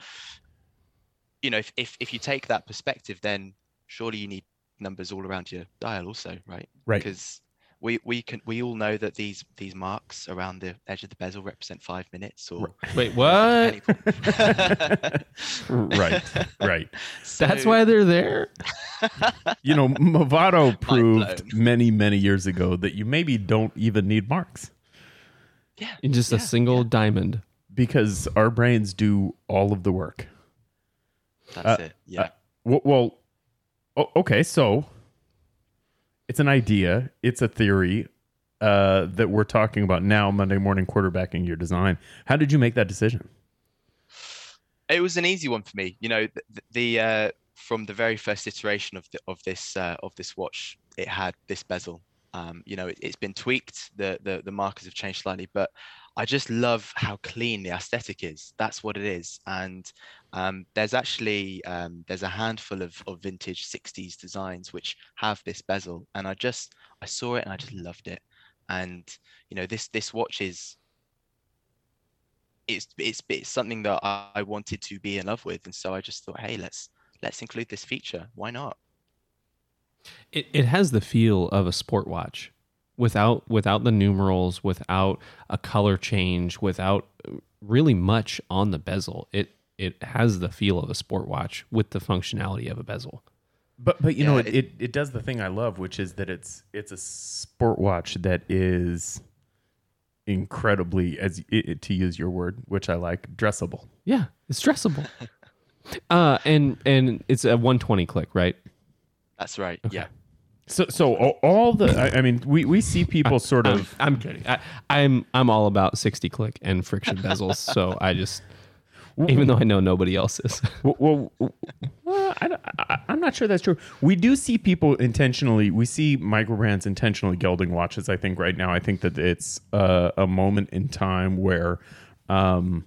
you know, if, if if you take that perspective, then surely you need numbers all around your dial, also, right? Right. Because we we can we all know that these these marks around the edge of the bezel represent five minutes or Wait, what? any point. right, right. That's why they're there. You know, Movado proved many, many years ago that you maybe don't even need marks Yeah. In just a Yeah, single diamond. because our brains do all of the work. That's Uh, it. Yeah. uh, Well, okay, so it's an idea, it's a theory uh, that we're talking about now, Monday morning quarterbacking your design. How did you make that decision? it was an easy one for me. You know, the, the uh, from the very first iteration of the, of this uh, of this watch, it had this bezel. Um, you know, it, it's been tweaked. The, the the markers have changed slightly, but I just love how clean the aesthetic is. That's what it is. And um, there's actually um, there's a handful of, of vintage 60s designs which have this bezel, and I just I saw it and I just loved it. And you know, this this watch is it's it's it's something that I, I wanted to be in love with, and so I just thought, hey, let's let's include this feature. Why not? It it has the feel of a sport watch, without without the numerals, without a color change, without really much on the bezel. It it has the feel of a sport watch with the functionality of a bezel. But but you know it, it, it does the thing I love, which is that it's it's a sport watch that is incredibly as i i- to use your word, which I like, dressable. Yeah, it's dressable. uh, and and it's a 120 click, right? That's right. Yeah. So so all, the I, I mean we we see people sort I'm, of I'm kidding. I, I'm I'm all about 60 click and friction bezels. so I just, even though I know nobody else is. well, well, well, I, I, I'm not sure that's true. We do see people intentionally. We see micro brands intentionally gelding watches. I think right now, I think that it's uh, a moment in time where, um,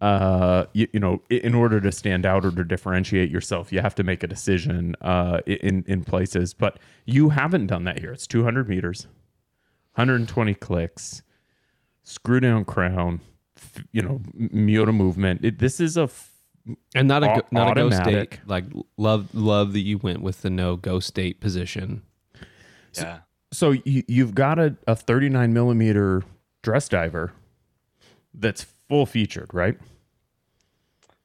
uh, you, you know, in order to stand out or to differentiate yourself, you have to make a decision uh, in in places. But you haven't done that here. It's 200 meters, 120 clicks, screw down crown. You know, m- Miyota movement. It, this is a f- And not a Au- go- not a go state. Like love love that you went with the no go state position. Yeah. so you, you've got a, a 39 millimeter dress diver that's full featured right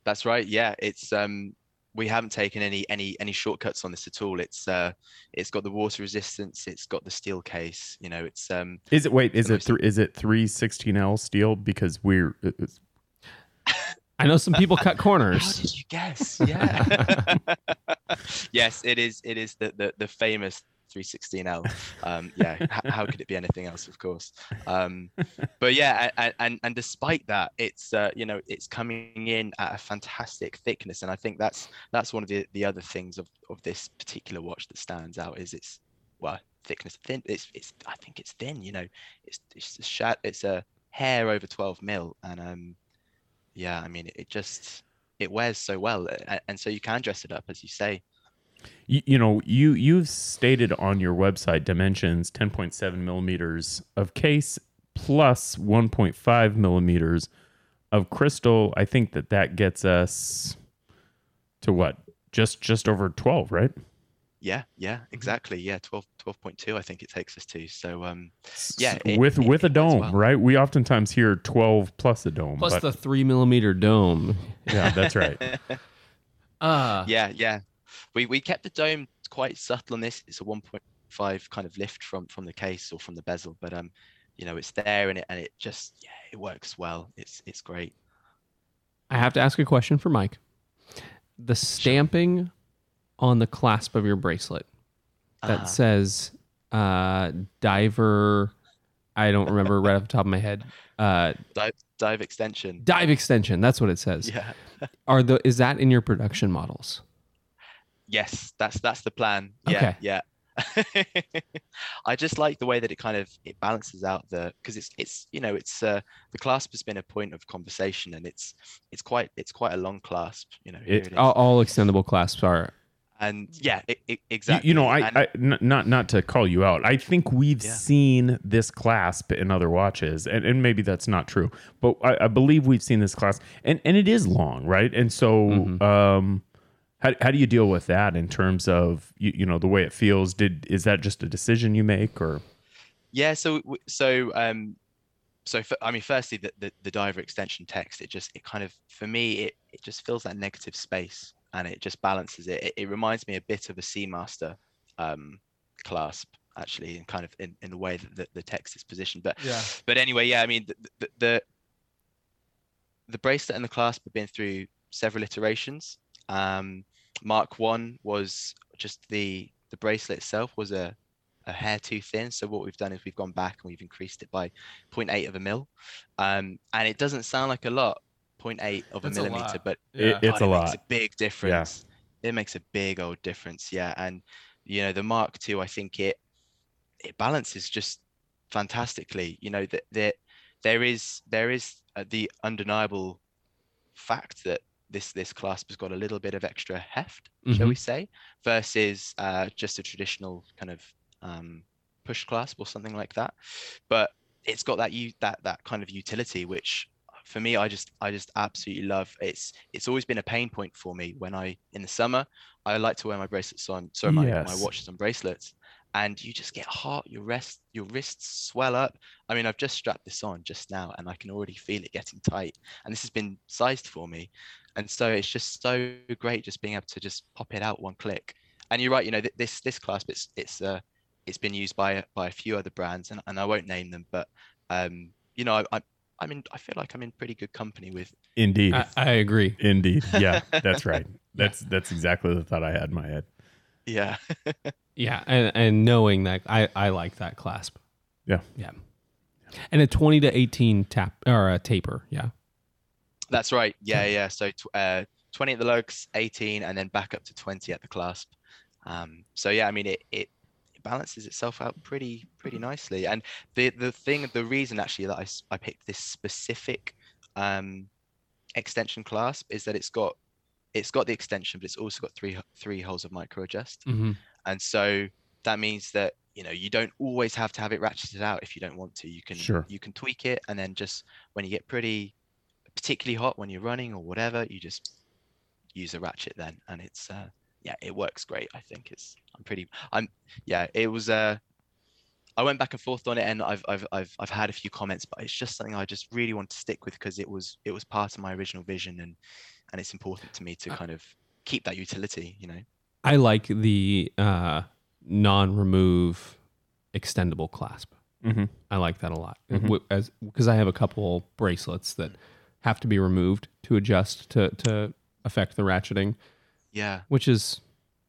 That's right. Yeah. It's um we haven't taken any any any shortcuts on this at all. It's uh it's got the water resistance, it's got the steel case, you know, it's um is it wait is the it most- th- is it 316l steel because we're it's- I know some people cut corners. how did you guess? Yeah. yes, it is it is the the, the famous 316L. Um, yeah, h- how could it be anything else? Of course. Um, but yeah, and, and and despite that, it's uh, you know it's coming in at a fantastic thickness, and I think that's that's one of the the other things of of this particular watch that stands out is its well thickness thin. It's it's I think it's thin. You know, it's it's a shat. It's a hair over 12 mil, and um, yeah, I mean it, it just it wears so well, and so you can dress it up as you say. You, you know you you've stated on your website dimensions 10.7 millimeters of case plus 1.5 millimeters of crystal i think that that gets us to what just just over 12 right Yeah, yeah, exactly. Yeah, 12, 12.2, I think it takes us to. So, um, Yeah, it- with it- with a it does dome well. right we oftentimes hear 12 plus a dome Plus but- the three millimeter dome. yeah that's right Uh, yeah, yeah. We we kept the dome quite subtle on this. It's a 1.5 kind of lift from from the case or from the bezel, but um, you know, it's there and it and it just yeah, it works well. It's it's great. I have to ask a question for Mike. The stamping on the clasp of your bracelet that Uh-huh. says uh, diver. I don't remember right off the top of my head. Uh, dive dive extension. dive extension. That's what it says. Yeah. Are the is that in your production models? Yes, that's that's the plan. Yeah, Okay. yeah. I just like the way that it kind of it balances out the because it's it's you know it's uh the clasp has been a point of conversation and it's it's quite it's quite a long clasp you know here It- it is. All, all extendable clasps are and yeah, i i You- exactly. You know, I, And- I n- not not to call you out. I think we've Yeah. seen this clasp in other watches, and, and maybe that's not true, but I, I believe we've seen this clasp, and and it is long, right? And so, Mhm. um, how how do you deal with that in terms of you, you know the way it feels? Did is that just a decision you make, or Yeah, so w- so um so f I mean firstly the, the the diver extension text it just it kind of for me it it just fills that negative space and it just balances it. It, it reminds me a bit of a Seamaster um clasp actually in kind of in, in the way that the, the text is positioned. But Yeah. but anyway, yeah, I mean the the, the the bracelet and the clasp have been through several iterations. Um, Mark One was just the the bracelet itself was a a hair too thin. So what we've done is we've gone back and we've increased it by 0.8 of a mil. Um, and it doesn't sound like a lot, 0.8 of It's a a millimeter, lot. but It- Yeah. it's God, a it makes a big difference. Yeah. It makes a big old difference. Yeah. And you know, the Mark II, I think it it balances just fantastically. You know, that that there is there is uh, the undeniable fact that this this clasp has got a little bit of extra heft, shall we say, versus uh, just a traditional kind of um, push clasp or something like that. But it's got that you that that kind of utility, which for me, I just I just absolutely love. It's it's always been a pain point for me when I in the summer I like to wear my bracelets on, sorry, my, my watches and bracelets, and you just get hot. Your wrist your wrists swell up. I mean, I've just strapped this on just now, and I can already feel it getting tight. And this has been sized for me, and so it's just so great just being able to just pop it out one click. And you're right, you know this this clasp it's it's uh it's been used by by a few other brands, and, and I won't name them, but um you know I, I I mean I feel like I'm in pretty good company with indeed, I, I agree. indeed, yeah, that's right. That's that's exactly the thought I had in my head. Yeah Yeah, and, and knowing that I, I like that clasp. Yeah. Yeah. And a 20 to 18 tap or a taper. Yeah. That's right. Yeah, yeah. So tw- uh, 20 at the lugs, 18, and then back up to 20 at the clasp. Um, so yeah, I mean, it, it it balances itself out pretty pretty nicely. And the the thing, the reason actually that I I picked this specific um, extension clasp is that it's got it's got the extension, but it's also got three three holes of micro adjust. Mm-hmm. And so that means that you know you don't always have to have it ratcheted out if you don't want to. You can Sure. you can tweak it, and then just when you get pretty particularly hot when you're running or whatever, you just use a ratchet then, and it's uh, yeah, it works great. I think it's I'm pretty I'm yeah, it was uh I went back and forth on it, and I've I've I've I've had a few comments, but it's just something I just really want to stick with because it was it was part of my original vision, and and it's important to me to kind of keep that utility, you know. I like the uh, non remove extendable clasp. Mm-hmm. I like that a lot. Mhm. W- As because I have a couple bracelets that have to be removed to adjust to to affect the ratcheting, Yeah. which is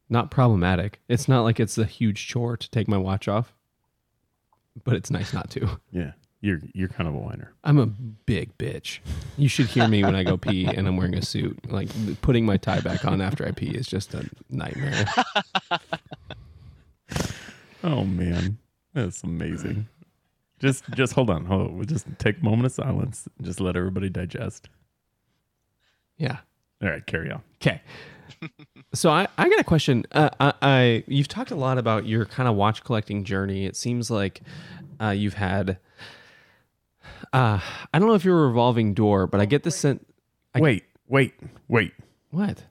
not problematic. It's not like it's a huge chore to take my watch off, but it's nice not to. Yeah, you're you're kind of a whiner. I'm a big bitch. You should hear me when I go pee and I'm wearing a suit. Like putting my tie back on after I pee is just a nightmare. Oh man, that's amazing. Just just hold on, hold on. We'll just take a moment of silence. Just let everybody digest. Yeah. All right, carry on. Okay. So I, I got a question. Uh, I, I you've talked a lot about your kind of watch collecting journey. It seems like uh, you've had. Uh, I don't know if you're a revolving door, but I get the sense. Wait, wait, wait. What?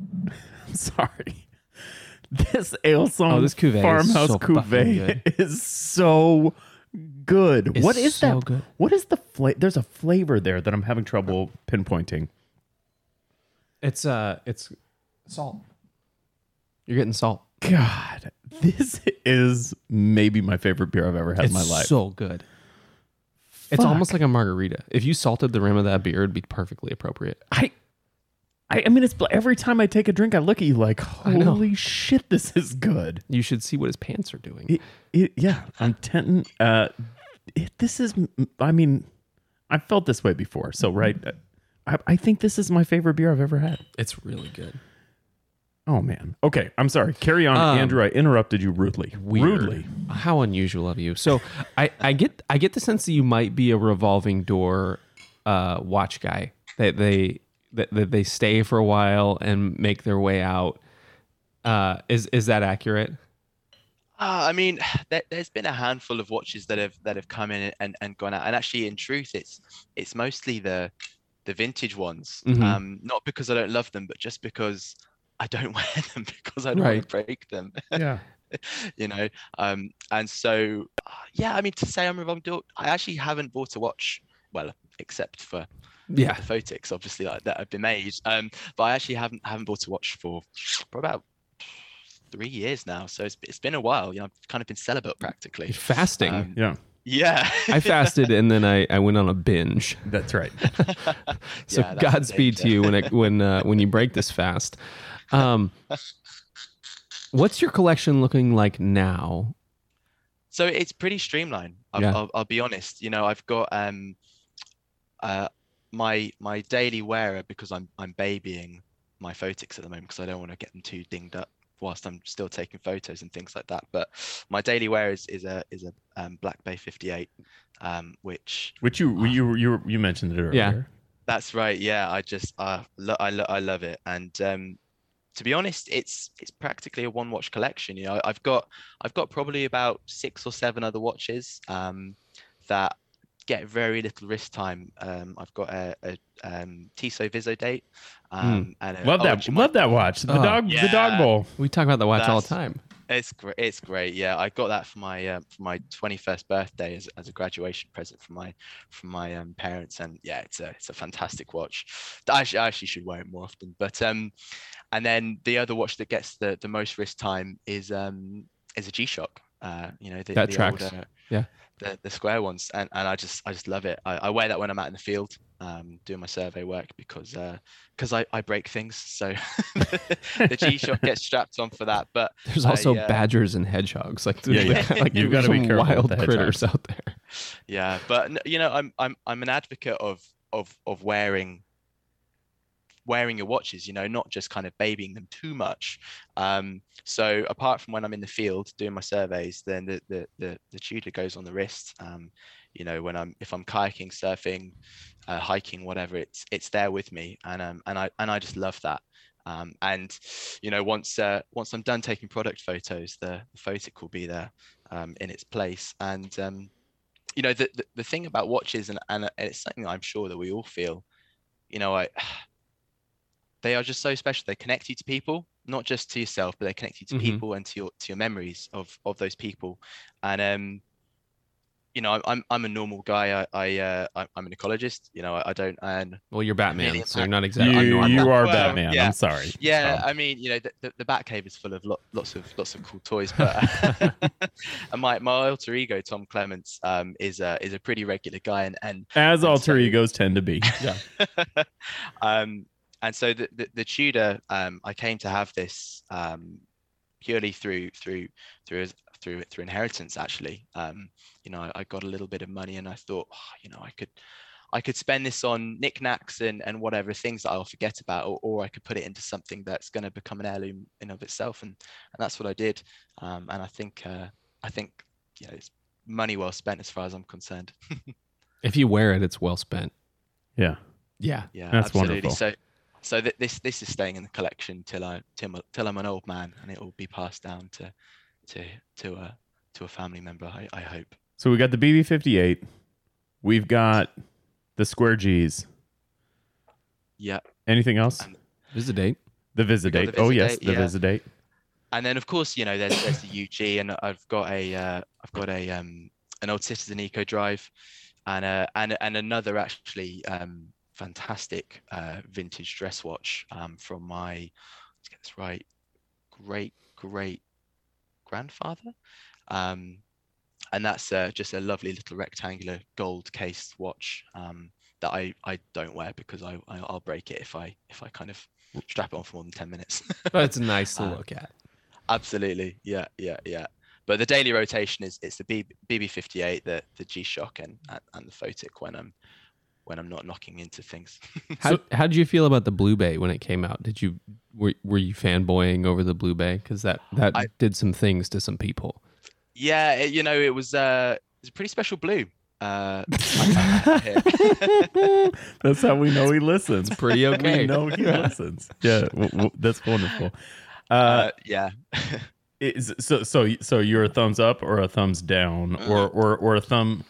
I'm sorry. This Alesong Oh, this cuvee is farmhouse so fucking cuvee is so good. It's what is so that? good. What is the flavor? There's a flavor there that I'm having trouble pinpointing. It's uh, it's salt. You're getting salt. God, this is maybe my favorite beer I've ever had in my life. so good. It's Fuck. almost like a margarita. If you salted the rim of that beer, it'd be perfectly appropriate. I, I, I mean, it's every time I take a drink, I look at you like, know. holy shit, this is good. You should see what his pants are doing. It, it, yeah, I'm tenting. Uh, it, this is, I mean, I've felt this way before. So, right, I, I think this is my favorite beer I've ever had. It's really good. Oh man. Okay, I'm sorry. Carry on, Um, Andrew. I interrupted you rudely. Weird. Rudely. How unusual of you. So I, I get I get the sense that you might be a revolving door uh, watch guy. That they that, that they stay for a while and make their way out. Uh, is is that accurate? Uh, I mean, there, there's been a handful of watches that have that have come in and, and gone out, and actually, in truth, it's it's mostly the the vintage ones. Mhm. Um, not because I don't love them, but just because I don't wear them because I don't Right. want to break them. Yeah. you know. Um, and so, uh, yeah, I mean, to say I'm wrong, do- I actually haven't bought a watch. Well, except for Yeah. the photics, obviously, like, that have been made. Um, but I actually haven't haven't bought a watch for for about three years now. So it's it's been a while. You know, I've kind of been celibate practically. Fasting. Um, Yeah. Yeah. I fasted and then I, I went on a binge. That's right. So Yeah, Godspeed to you when it, when uh, when you break this fast. Um, what's your collection looking like now? So it's pretty streamlined. I'll, Yeah. I'll, I'll be honest. You know, I've got um, uh, my my daily wearer because I'm I'm babying my photics at the moment because I don't want to get them too dinged up whilst I'm still taking photos and things like that. But my daily wear is is a is a um, Black Bay 58, um, which Which you you you you mentioned it earlier. Yeah. That's right. Yeah, I just uh, lo- I lo- I love it, and um, to be honest, it's it's practically a one watch collection. You know, I've got I've got probably about six or seven other watches um, that get very little wrist time. Um, I've got a, a um, Tissot Visodate, um, and a, Love oh, that. actually my- Love that watch. The Oh. dog. The dog Yeah. bowl. We talk about the watch all the time. It's great. It's great. Yeah, I got that for my um, for my 21st birthday as, as a graduation present from my from my um, parents, and yeah, it's a it's a fantastic watch. I actually, I actually should wear it more often. But um, and then the other watch that gets the the most wrist time is um is a G Shock. Uh, you know the, That the tracks. older- Yeah. The, the square ones and, and I just I just love it. I, I wear that when I'm out in the field um, doing my survey work because because I, I break things. So the G Shock gets strapped on for that. But There's I, also uh, badgers and hedgehogs. Like, Yeah, yeah. like You've gotta be some careful with wild the critters out there. Yeah, but you know, I'm I'm I'm an advocate of of of wearing wearing your watches. You know, not just kind of babying them too much. Um, so apart from when I'm in the field doing my surveys, then the the the, the Tudor goes on the wrist. Um, you know, when I'm if I'm kayaking, surfing, uh, hiking, whatever, it's it's there with me, and um and I and I just love that. Um, and you know, once uh, once I'm done taking product photos, the, the photic will be there um, in its place, and um, you know the, the the thing about watches and and it's something I'm sure that we all feel you know I they are just so special they connect you to people not just to yourself but they connect you to Mhm. people and to your to your memories of of those people and um you know I'm I'm, I'm a normal guy I I uh, I'm I'm an ecologist you know I, I don't earn Well, you're Batman, Million so you're not exactly. You, you are Well, Batman. yeah. I'm sorry. yeah, I mean, you know, the, the, the Batcave is full of lo- lots of lots of cool toys, but and my my alter ego Tom Clements um, is a is a pretty regular guy, and and as and alter so- egos tend to be. Yeah. um, and so the, the, the Tudor, um, I came to have this um, purely through through through through through inheritance. Actually, um, you know, I, I got a little bit of money, and I thought, "Oh, you know, I could I could spend this on knickknacks and and whatever things that I'll forget about, or, or I could put it into something that's going to become an heirloom in of itself, and and that's what I did. Um, and I think uh, I think you know, it's money well spent as far as I'm concerned. If you wear it, it's well spent. Yeah. Yeah. Yeah, That's absolutely. wonderful. So, so th- this this is staying in the collection till I till, till I'm an old man, and it will be passed down to to to a to a family member. I, I hope. So we got the BB58. We've got the Square G's. Yeah, Anything else? And- Visodate. The Visodate. the oh yes, the yeah. Visodate. and then of course you know there's there's the UG, and I've got a uh, I've got a um an old Citizen Eco Drive, and uh and and another actually um fantastic uh vintage dress watch um from my let's get this right great great grandfather um and that's uh, just a lovely little rectangular gold cased watch um that I I don't wear because I I- I'll break it if I if I kind of strap it on for more than 10 minutes But it's nice to Uh, look at. Absolutely, yeah, yeah, yeah. But the daily rotation is it's the B, BB58, the the G Shock, and and and the Photic when I'm when I'm not knocking into things. How how did you feel about the Blue Bay when it came out? Did you were were you fanboying over the Blue Bay because that that I- did some things to some people? yeah, it, you know, it was uh, it was a pretty special blue. Uh, I- I- That's how we know he listens. Pretty We okay. know he listens. Yeah, w- w- that's wonderful. Uh, uh, yeah. is, so so so you're a thumbs up or a thumbs down Mm. or or or a thumb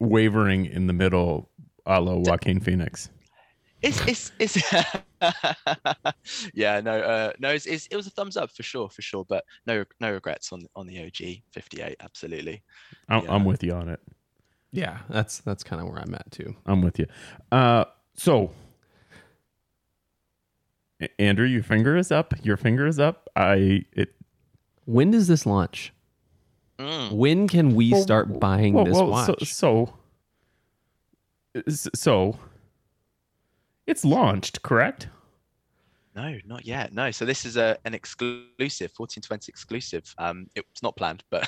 wavering in the middle, a la Joaquin Phoenix. It's it's it's yeah no uh no it's, it's, it was a thumbs up for sure for sure but no no regrets on on the OG 58 absolutely I'm, Yeah. I'm with you on it. Yeah, that's that's kind of where I'm at too. I'm with you. Uh, so, Andrew, your finger is up. Your finger is up. I it. When does this launch? Mm. When can we Well, start buying Whoa, this whoa, watch? So, so, so, it's launched, correct? no not yet no so this is a an exclusive 1420 exclusive um it's not planned but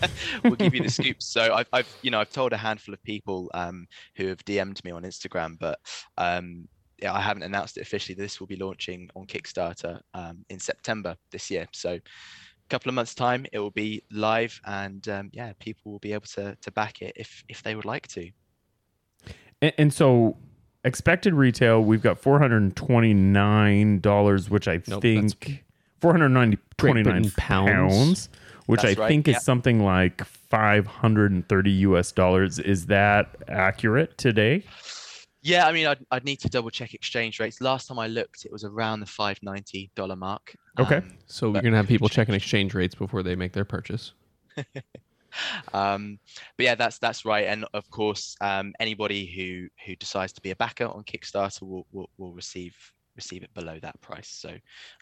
we'll give you the scoop so I've, I've you know I've told a handful of people um who have DM'd me on Instagram but um yeah, I haven't announced it officially. This will be launching on Kickstarter um, in September this year. So, a couple of months' time, it will be live, and um, yeah, people will be able to to back it if if they would like to. And, and so, expected retail, we've got four hundred and twenty nine dollars, which I Nope, think four hundred ninety Great twenty nine Britain pounds. pounds, which That's I right, think yeah. is something like five hundred and thirty US dollars. Is that accurate today? Yeah, I mean, I'd, I'd need to double check exchange rates. Last time I looked, it was around the five ninety dollar mark. Okay. Um, so we're gonna have people change. checking exchange rates before they make their purchase. um, but yeah, that's that's right. And of course, um, anybody who who decides to be a backer on Kickstarter will will, will receive receive it below that price. So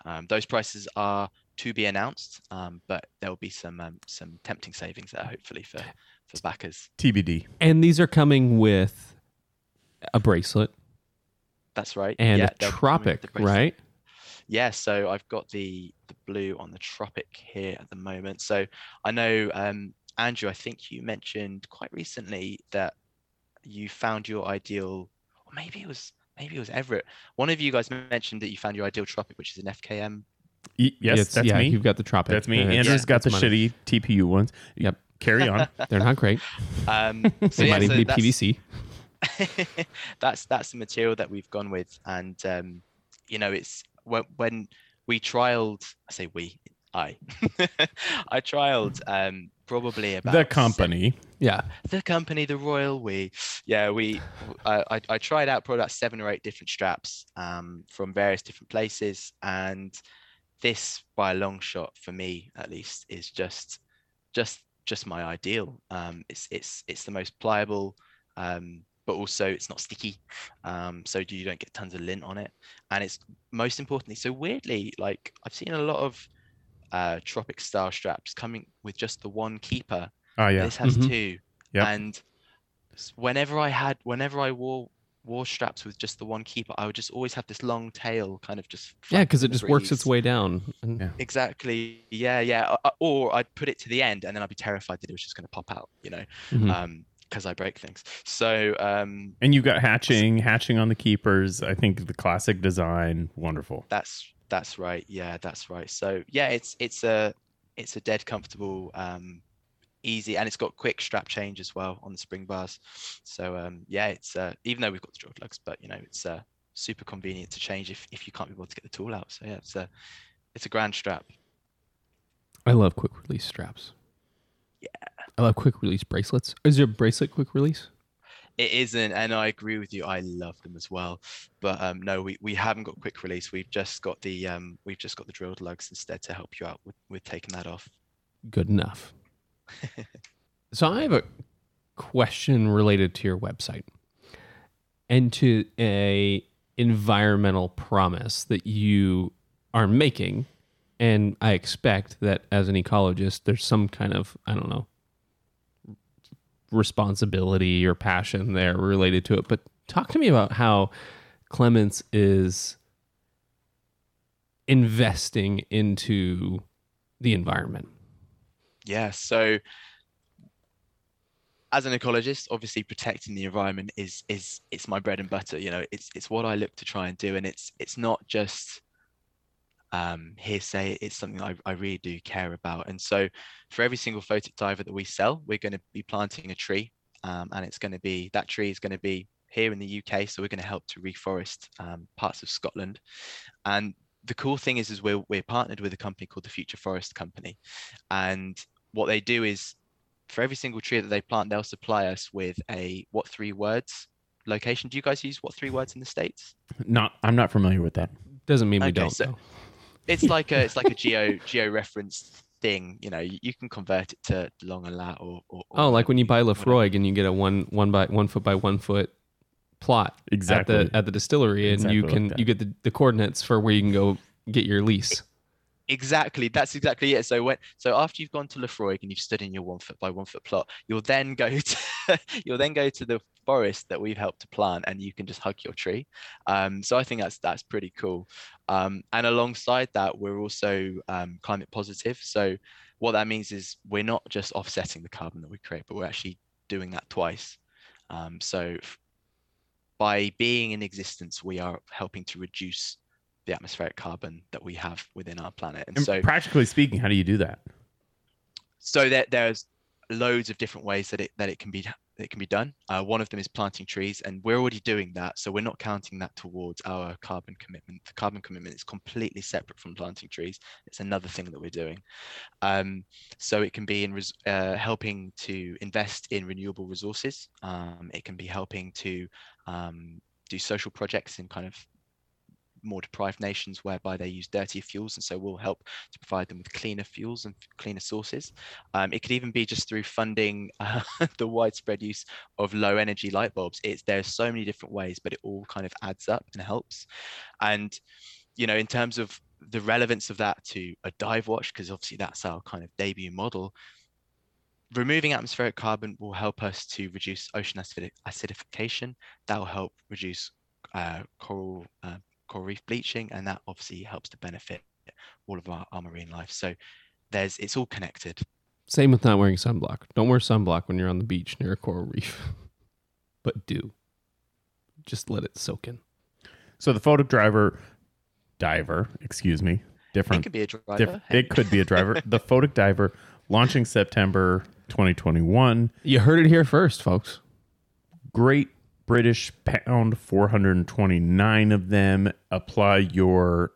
um, those prices are to be announced, um, but there will be some um, some tempting savings there, hopefully for for backers. TBD. And these are coming with a bracelet That's right. and yeah, a they'll be coming with tropic, right? Yeah, so I've got the the blue on the tropic here at the moment. So I know um, Andrew, I think you mentioned quite recently that you found your ideal, or maybe it was maybe it was Everett. One of you guys mentioned that you found your ideal tropic, which is an FKM. Y- yes, It's- that's yeah, me. You've got the tropic. That's me. and it's- Andrew's got the it's money. shitty TPU ones. Yep. Carry on. They're not great. Um, so They yeah, might even so be that's- PVC. that's that's the material that we've gone with, and um, you know, it's when when we trialed. I say we. I I trialed um, probably about the seven- company. Yeah. the company, the royal we, yeah, we, I, I, I tried out probably about seven or eight different straps um, from various different places, and this, by a long shot, for me at least, is just, just, just my ideal. Um, it's, it's, it's the most pliable, um, but also it's not sticky, um, so you don't get tons of lint on it, and it's most importantly, so weirdly, like I've seen a lot of uh, tropic style straps coming with just the one keeper Oh yeah. this has Mhm. two. Yep. And whenever I had, whenever I wore wore straps with just the one keeper, I would just always have this long tail, kind of just. Yeah, because it the just works its way down. And Yeah. Exactly. Yeah, yeah. Or I'd put it to the end, and then I'd be terrified that it was just going to pop out. You know, Mhm. um, because I break things. So um, And you've got hatching, hatching on the keepers. I think the classic design, wonderful. that's that's right. Yeah, that's right. So yeah, it's it's a it's a dead comfortable. Um, easy and it's got quick strap change as well on the spring bars so um yeah it's uh even though we've got the drilled lugs but you know it's uh super convenient to change if, if you can't be able to get the tool out so yeah it's a it's a grand strap I love quick release straps. Yeah. I love quick release bracelets. Is your bracelet quick release? it isn't and i agree with you i love them as well but um no we, we haven't got quick release we've just got the um we've just got the drilled lugs instead to help you out with, with taking that off Good enough. so I have a question related to your website and to a environmental promise that you are making and I expect that as an ecologist there's some kind of I don't know responsibility or passion there related to it but talk to me about how Clements is investing into the environment Yeah. So as an ecologist, obviously protecting the environment is is it's my bread and butter. You know, it's it's what I look to try and do. And it's it's not just um hearsay, it's something I, I really do care about. And so for every single photic diver that we sell, we're going to be planting a tree um, and it's going to be that tree is going to be here in the UK. So we're going to help to reforest um, parts of Scotland, and the cool thing is, is we're we're partnered with a company called the Future Forest Company, and what they do is for every single tree that they plant, they'll supply us with a what three words location. Do you guys use what three words in the states? Not, I'm not familiar with that. Doesn't mean we Okay, don't. so- though. It's like a it's like a geo geo referenced thing. You know, you, you can convert it to long and lat or, or, or Oh, like when you buy whatever. Laphroaig and you get a one one by one foot by one foot plot Exactly. at the at the distillery, and Exactly you can that. you get the, the coordinates for where you can go get your lease. Exactly, that's exactly it. So when so after you've gone to Laphroaig and you've stood in your one foot by one foot plot, you'll then go to you'll then go to the forest that we've helped to plant, and you can just hug your tree. Um, so I think that's that's pretty cool. Um, and alongside that, we're also um, climate positive. So what that means is we're not just offsetting the carbon that we create, but we're actually doing that twice. Um, so by being in existence, we are helping to reduce the atmospheric carbon that we have within our planet. And And so practically speaking, how do you do that? so there, there's loads of different ways that it that it can be it can be done. Uh, one of them is planting trees, and we're already doing that. So we're not counting that towards our carbon commitment. The carbon commitment is completely separate from planting trees. It's another thing that we're doing. Um, so it can be in res- uh, helping to invest in renewable resources. Um, it can be helping to um, do social projects in kind of more deprived nations whereby they use dirtier fuels and so we'll help to provide them with cleaner fuels and cleaner sources. Um, it could even be just through funding uh, the widespread use of low energy light bulbs. It's there's so many different ways but it all kind of adds up and helps. And you know in terms of the relevance of that to a dive watch because obviously that's our kind of debut model removing atmospheric carbon will help us to reduce ocean acidification. That will help reduce uh, coral uh, coral reef bleaching and that obviously helps to benefit all of our, our marine life so there's it's all connected Same with not wearing sunblock. Don't wear sunblock when you're on the beach near a coral reef, but do. Just let it soak in. So the photo driver, diver, excuse me, different. it different. could be a driver diff- hey. it could be a driver. the photic diver launching September 2021. You heard it here first, folks. Great British pound, 429 of them. Apply your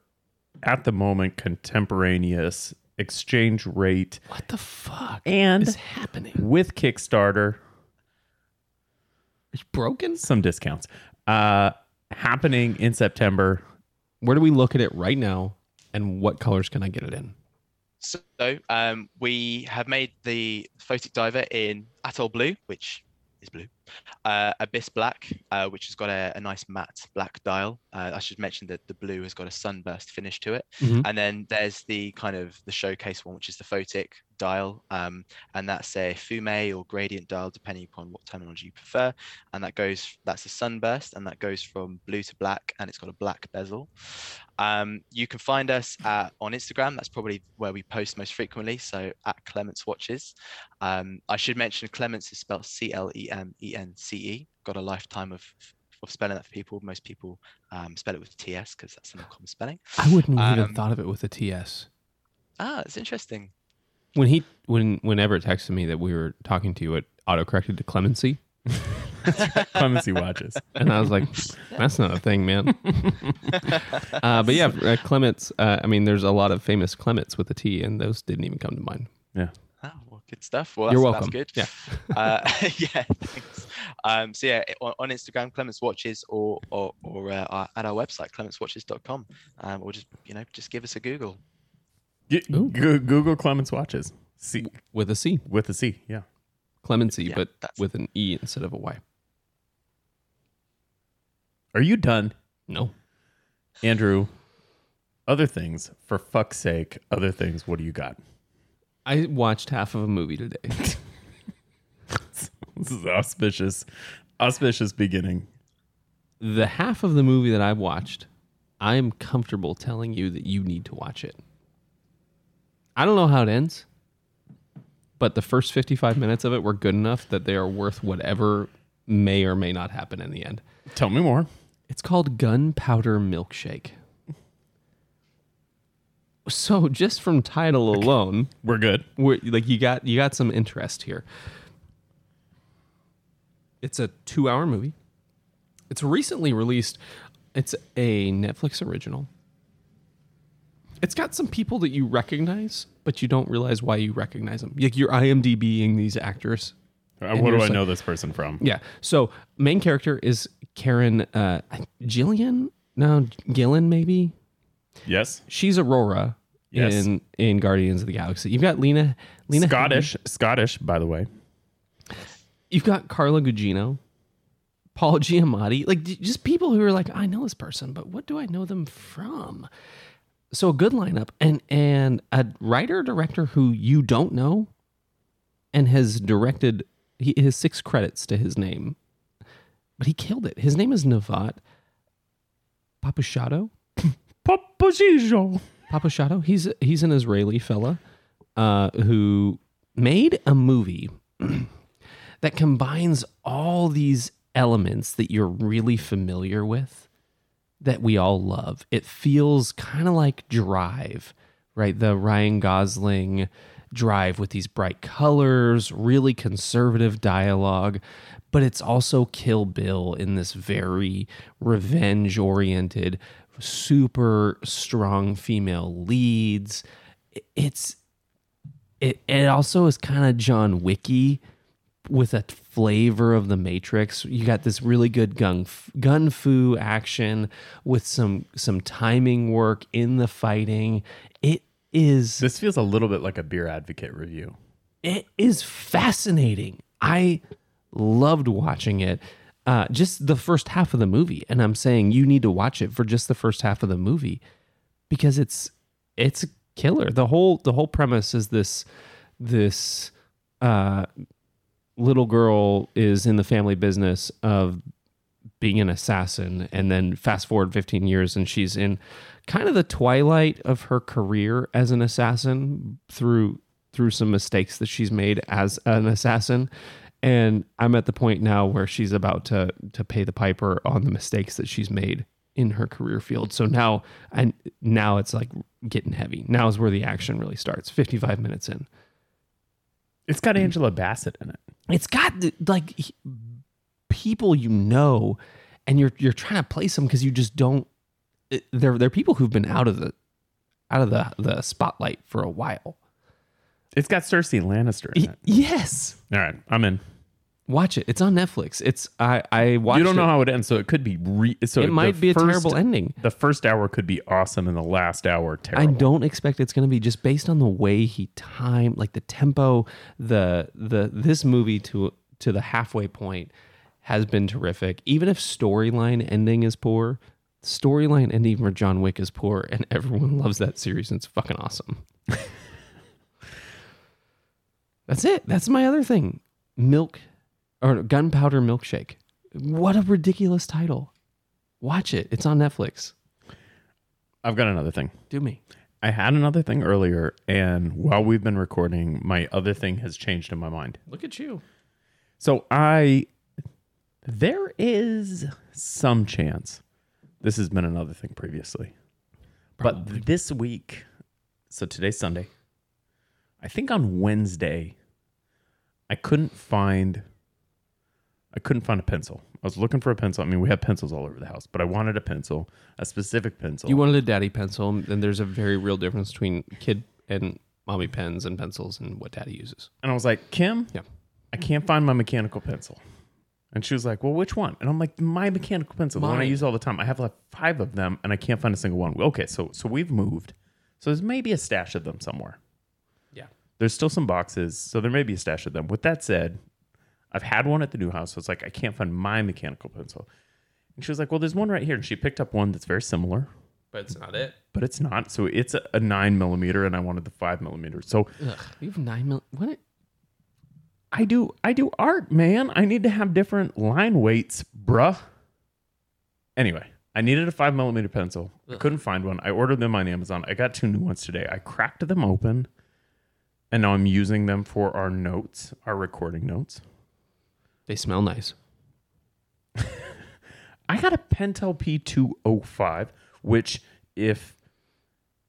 at the moment contemporaneous exchange rate What the fuck and is happening? with Kickstarter It's broken. some discounts. Uh happening in September. Where do we look at it right now, and what colors can I get it in? So um, we have made the photic diver in Atoll Blue, which is blue, uh, Abyss Black, uh, which has got a, a nice matte black dial. Uh, I should mention that the blue has got a sunburst finish to it. Mhm. And then there's the kind of the showcase one, which is the photic dial, um, and that's a fume or gradient dial, depending upon what terminology you prefer. And that goes, that's a sunburst, and that goes from blue to black, and it's got a black bezel. Um, you can find us at, on Instagram. That's probably where we post most frequently. So at Clements Watches. Um, I should mention Clements is spelled C L E M E N C E. Got a lifetime of of spelling that for people. Most people um, spell it with T S because that's the more common spelling. I wouldn't have even Um, thought of it with a TS. Ah, it's interesting. When he when whenever it texted me that we were talking to you, it autocorrected to clemency, Clemency watches. and I was like, "That's not a thing, man." uh, but yeah, uh, Clements. Uh, I mean, there's a lot of famous Clements with a T, and those didn't even come to mind. Yeah. Well, good stuff. Well, that's, You're welcome. That's good. Yeah. Uh, yeah. Thanks. Um, so yeah, on, on Instagram, Clements Watches, or or, or uh, our- at our website, clementswatches.com, um, or just you know just give us a Google. G- Ooh. Google Clements watches. C with a C, with a C. Yeah. clemency, Yeah, but that's- with an E instead of a Y. Are you done, No, Andrew? Other things, for fuck's sake. Other things. What do you got? I watched half of a movie today. This is auspicious, auspicious beginning. the half of the movie that I've watched, I am comfortable telling you that you need to watch it. I don't know how it ends, but the first 55 minutes of it were good enough that they are worth whatever may or may not happen in the end. Tell me more. It's called Gunpowder Milkshake. So just from title alone, We're good. we're, like you got you got some interest here. It's a two-hour movie. It's recently released. It's a Netflix original. It's got some people that you recognize, but you don't realize why you recognize them. Like you're IMDbing these actors. Uh, what do I know this person from? Yeah. So main character is Karen uh, Jillian. No, Gillan maybe. Yes. She's Aurora Yes. in in Guardians of the Galaxy. You've got Lena Lena Scottish. Scottish, by the way. You've got Carla Gugino, Paul Giamatti, like just people who are like, I know this person, but what do I know them from? So a good lineup and and a writer director who you don't know, and has directed. He has six credits to his name, but he killed it. His name is Navat Papashato. Papazijo. Papashato. He's he's an Israeli fella uh, who made a movie that combines all these elements that you're really familiar with that we all love. It feels kind of like Drive, right? The Ryan Gosling Drive with these bright colors, really conservative dialogue, but it's also Kill Bill in this very revenge oriented, super strong female leads. It's it, it also is kind of John Wicky with a flavor of the Matrix. You got this really good gun gun fu action with some some timing work in the fighting. It is This feels a little bit like a beer advocate review. it is fascinating. I loved watching it. Uh, just the first half of the movie, and I'm saying you need to watch it for just the first half of the movie because it's it's a killer. The whole the whole premise is this this uh, little girl is in the family business of being an assassin, and then fast forward 15 years, and she's in kind of the twilight of her career as an assassin through through some mistakes that she's made as an assassin and i'm at the point now where she's about to to pay the piper on the mistakes that she's made in her career field so now and now it's like getting heavy now is where the action really starts 55 minutes in It's got Angela Bassett in it. it's got like people you know and you're you're trying to place them because you just don't it- they're they're people who've been out of the out of the the spotlight for a while It's got Cersei Lannister in it. yes All right, I'm in. Watch it it's on netflix it's i i watched you don't know it. how it ends, so it could be re- so it might be a first- terrible ending The first hour could be awesome, and the last hour terrible. I don't expect it's going to be just based on the way he timed, like the tempo, the the this movie to to the halfway point has been terrific. Even if storyline ending is poor, storyline ending for John Wick is poor, and everyone loves that series. And it's fucking awesome. That's it. That's my other thing. Milk or gunpowder milkshake. What a ridiculous title. Watch it. It's on Netflix. I've got another thing. Do me. I had another thing earlier, and while we've been recording, my other thing has changed in my mind. Look at you. So I, there is some chance. This has been another thing previously, but this week, so today's Sunday. I think on Wednesday, I couldn't find. I couldn't find a pencil. I was looking for a pencil. I mean, we have pencils all over the house, but I wanted a pencil, a specific pencil. You wanted a daddy pencil, and then there's a very real difference between kid and mommy pens and pencils and what daddy uses. And I was like, Kim, Yeah. I can't find my mechanical pencil. And she was like, Well, which one? And I'm like, My mechanical pencil, the one I use all the time. I have like five of them, and I can't find a single one. Okay, so so we've moved. So there's maybe a stash of them somewhere. Yeah. There's still some boxes, so there may be a stash of them. With that said, I've had one at the new house, so it's like I can't find my mechanical pencil. And she was like, Well, there's one right here. And she picked up one that's very similar, But it's not it. but it's not. So it's a, a nine millimeter, and I wanted the five millimeter. So Ugh, you have nine mil. What? It, I do I do art, man. I need to have different line weights, bruh. Anyway, I needed a five millimeter pencil. I couldn't find one. I ordered them on Amazon. I got two new ones today. I cracked them open, and now I'm using them for our notes, our recording notes. They smell nice. I got a Pentel P205, which if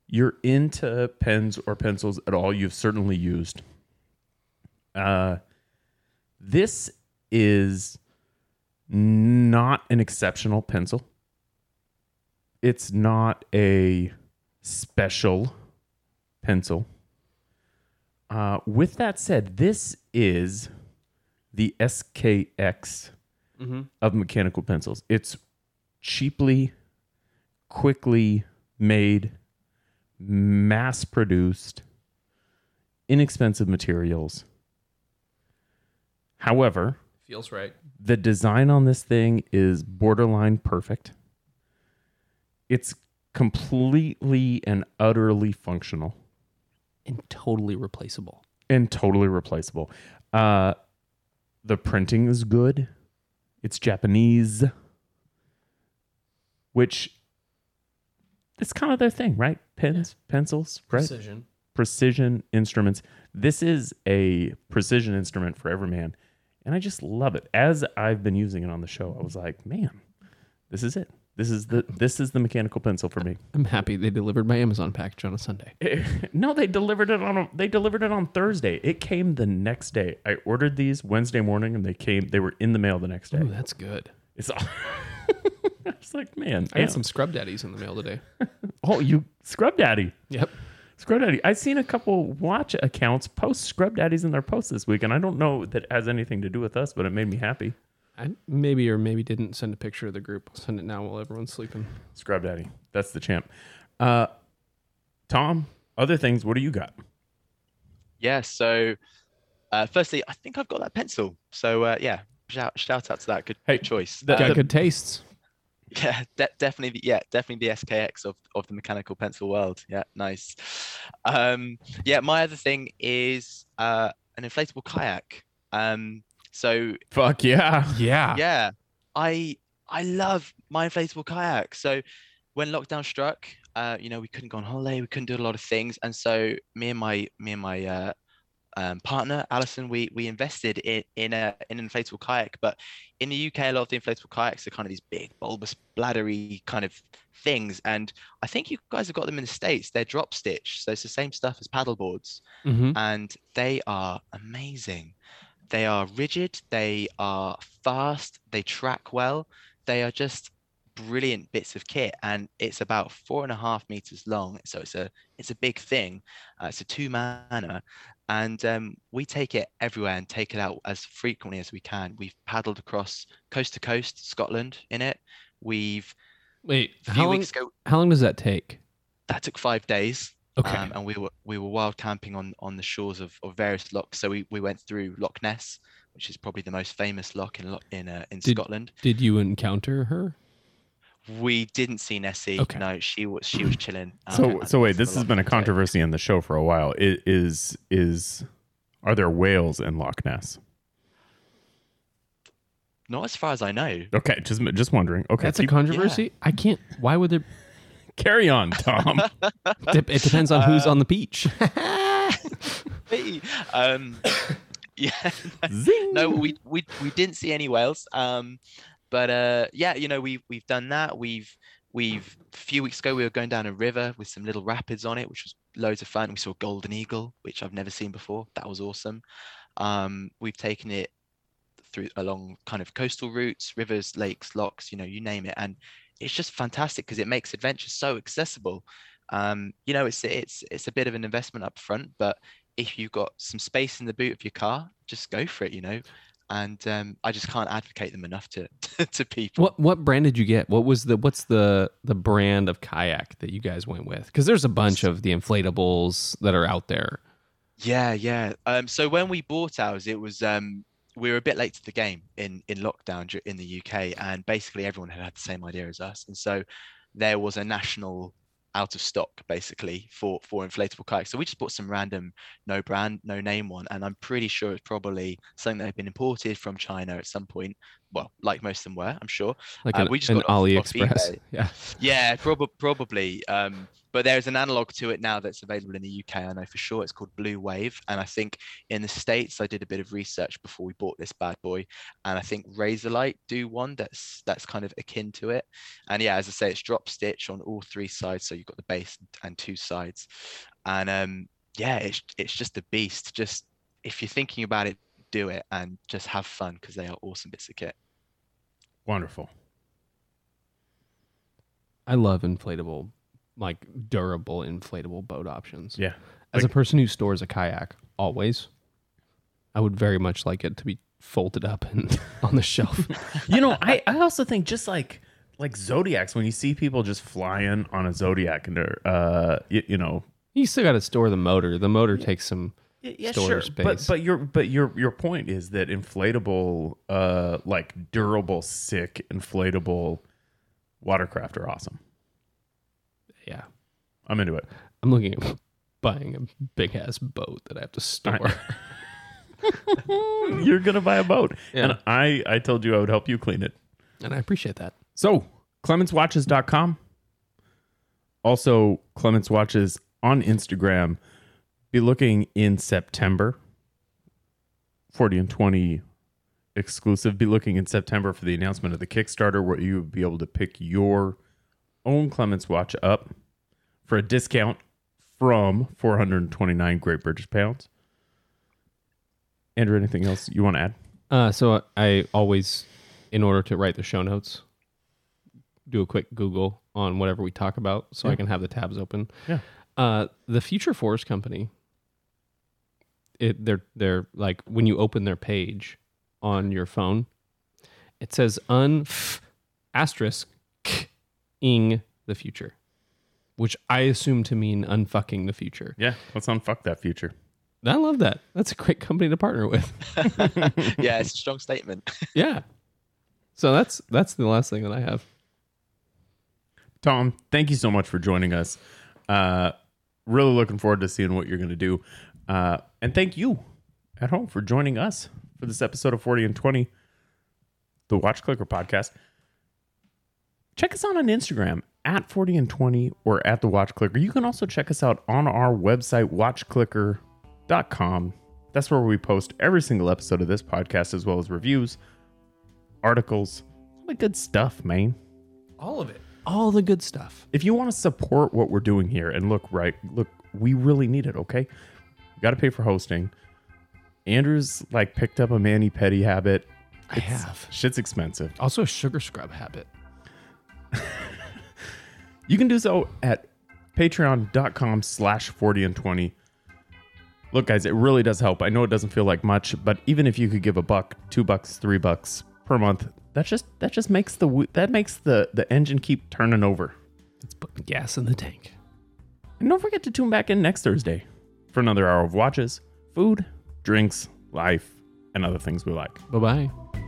you're into pens or pencils at all, you've certainly used. Uh, this is not an exceptional pencil. It's not a special pencil. Uh, with that said, this is the SKX Mm-hmm. of mechanical pencils. It's cheaply, quickly made, mass produced, inexpensive materials. However, Feels right. the design on this thing is borderline perfect. It's completely and utterly functional And totally replaceable. and totally replaceable. Uh, the printing is good. It's Japanese, which it's kind of their thing, right? Pens, pencils, right? Precision. Precision instruments. This is a precision instrument for every man, and I just love it. As I've been using it on the show, I was like, man, this is it. This is the this is the mechanical pencil for me. I'm happy they delivered my Amazon package on a Sunday. no, they delivered it on a, they delivered it on Thursday. It came the next day. I ordered these Wednesday morning, and they came. They were in the mail the next day. Ooh, that's good. It's all. I was like, man, I got damn. some scrub daddies in the mail today. oh, you scrub daddy, Yep. scrub daddy. I've seen a couple watch accounts post scrub daddies in their posts this week, and I don't know that has anything to do with us, but it made me happy. I maybe or maybe didn't send a picture of the group. I'll send it now while everyone's sleeping. Scrub daddy, that's the champ. Uh, Tom, other things. What do you got? Yeah. So, uh, firstly, I think I've got that pencil. So uh, yeah, shout shout out to that. Good, Hey, good choice. the- Got Um, good tastes. Yeah, de- definitely. The, yeah, definitely the SKX of, of the mechanical pencil world. Yeah, nice. Um, yeah, my other thing is uh, an inflatable kayak. Um, so Fuck yeah. Yeah. yeah, I I love my inflatable kayak. So when lockdown struck, uh, you know, we couldn't go on holiday, we couldn't do a lot of things, and so me and my me and my uh, um, partner Alison, we we invested in in a in an inflatable kayak. But in the UK, a lot of the inflatable kayaks are kind of these big bulbous bladdery kind of things, and I think you guys have got them in the states. They're drop stitch, so it's the same stuff as paddle boards Mm-hmm. and they are amazing. They are rigid, they are fast, they track well, they are just brilliant bits of kit, and it's about four and a half meters long, so it's a it's a big thing. Uh, it's a two manner, and um, we take it everywhere and take it out as frequently as we can. We've paddled across coast to coast Scotland in it. We've Wait, how long, ago how long does that take? that took five days. Okay. Um, and we were we were wild camping on on the shores of, of various lochs. So we, we went through Loch Ness, which is probably the most famous loch in in uh, in Did- Scotland. Did you encounter her? We didn't see Nessie. Okay. No, she was she was chilling. um, So so wait, this has been a controversy in the show for a while. It is is are there whales in Loch Ness? Not as far as I know. Okay, just just wondering. Okay, That's a keep- controversy. I can't. Why would there? Carry on, Tom. Dep- It depends on who's Uh, on the beach. Me. um, yeah. Zing. no, we we we didn't see any whales. Um, but uh, yeah, you know, we've we've done that. We've we've a few weeks ago we were going down a river with some little rapids on it, which was loads of fun. We saw a golden eagle, which I've never seen before. That was awesome. Um, we've taken it through along kind of coastal routes, rivers, lakes, locks, you know, you name it, and it's just fantastic because it makes adventure so accessible. Um, you know, it's it's it's a bit of an investment up front, but if you've got some space in the boot of your car, just go for it, you know. And um, I just can't advocate them enough to to people. what what brand did you get? What was the what's the the brand of kayak that you guys went with? Because there's a bunch of the inflatables that are out there. Yeah, yeah. Um, so when we bought ours, it was um, we were a bit late to the game in in lockdown in the UK, and basically everyone had had the same idea as us, and so there was a national out of stock basically for for inflatable kayaks. So we just bought some random no brand, no name one, and I'm pretty sure it's probably something that had been imported from China at some point. Well, like most of them were, I'm sure. Like Uh, an, we just an got off- off AliExpress. yeah. Yeah, prob- probably. Um, but there's an analog to it now that's available in the UK. I know for sure it's called Blue Wave, and I think in the states I did a bit of research before we bought this bad boy, and I think RazorLite do one that's that's kind of akin to it. And yeah, as I say, it's drop stitch on all three sides, so you've got the base and two sides, and um, yeah, it's it's just a beast. Just if you're thinking about it, do it and just have fun because they are awesome bits of kit. Wonderful. I love inflatable, like durable inflatable boat options. Yeah. As a person who stores a kayak, always, I would very much like it to be folded up and on the shelf. you know, I, I also think just like like zodiacs when you see people just flying on a zodiac and they're uh you, you know you still got to store the motor. The motor takes some. yeah, storage but space. but but your but your your point is that inflatable uh like durable sick inflatable watercraft are awesome Yeah, i'm into it I'm looking at buying a big ass boat that I have to store. you're gonna buy a boat Yeah. and i i told you i would help you clean it and I appreciate that. So, clementswatches.com. Also, Clements Watches on Instagram. Be looking in September. 40 and 20 exclusive. Be looking in September for the announcement of the Kickstarter where you will be able to pick your own Clements watch up for a discount from 429 Great British pounds. Andrew, anything else you want to add? Uh, so I always, in order to write the show notes, do a quick Google on whatever we talk about, so I can have the tabs open. Yeah. Uh, the Future Forest Company. It they're they're like when you open their page on your phone, it says un asterisk ing the future, which I assume to mean unfucking the future. Yeah, let's unfuck that future. I love that. That's a great company to partner with. yeah, it's a strong statement. Yeah. So that's that's the last thing that I have. Tom, thank you so much for joining us. Uh, really looking forward to seeing what you're going to do. Uh, and thank you at home for joining us for this episode of 40 and 20, the Watch Clicker podcast. Check us out on Instagram at 40 and 20 or at the Watch Clicker. You can also check us out on our website, watchclicker.com. That's where we post every single episode of this podcast, as well as reviews, articles, all the good stuff, man All of it. All the good stuff. if you want to support what we're doing here and look right look we really need it okay we got to pay for hosting andrew's like picked up a manny petty habit I have. shit's expensive Also a sugar scrub habit. you can do so at patreon.com slash 40 and 20 look guys it really does help i know it doesn't feel like much but even if you could give a buck two bucks three bucks per month that just that just makes the that makes the the engine keep turning over It's putting gas in the tank. And don't forget to tune back in next Thursday for another hour of watches, food, drinks, life, and other things we like. Bye bye.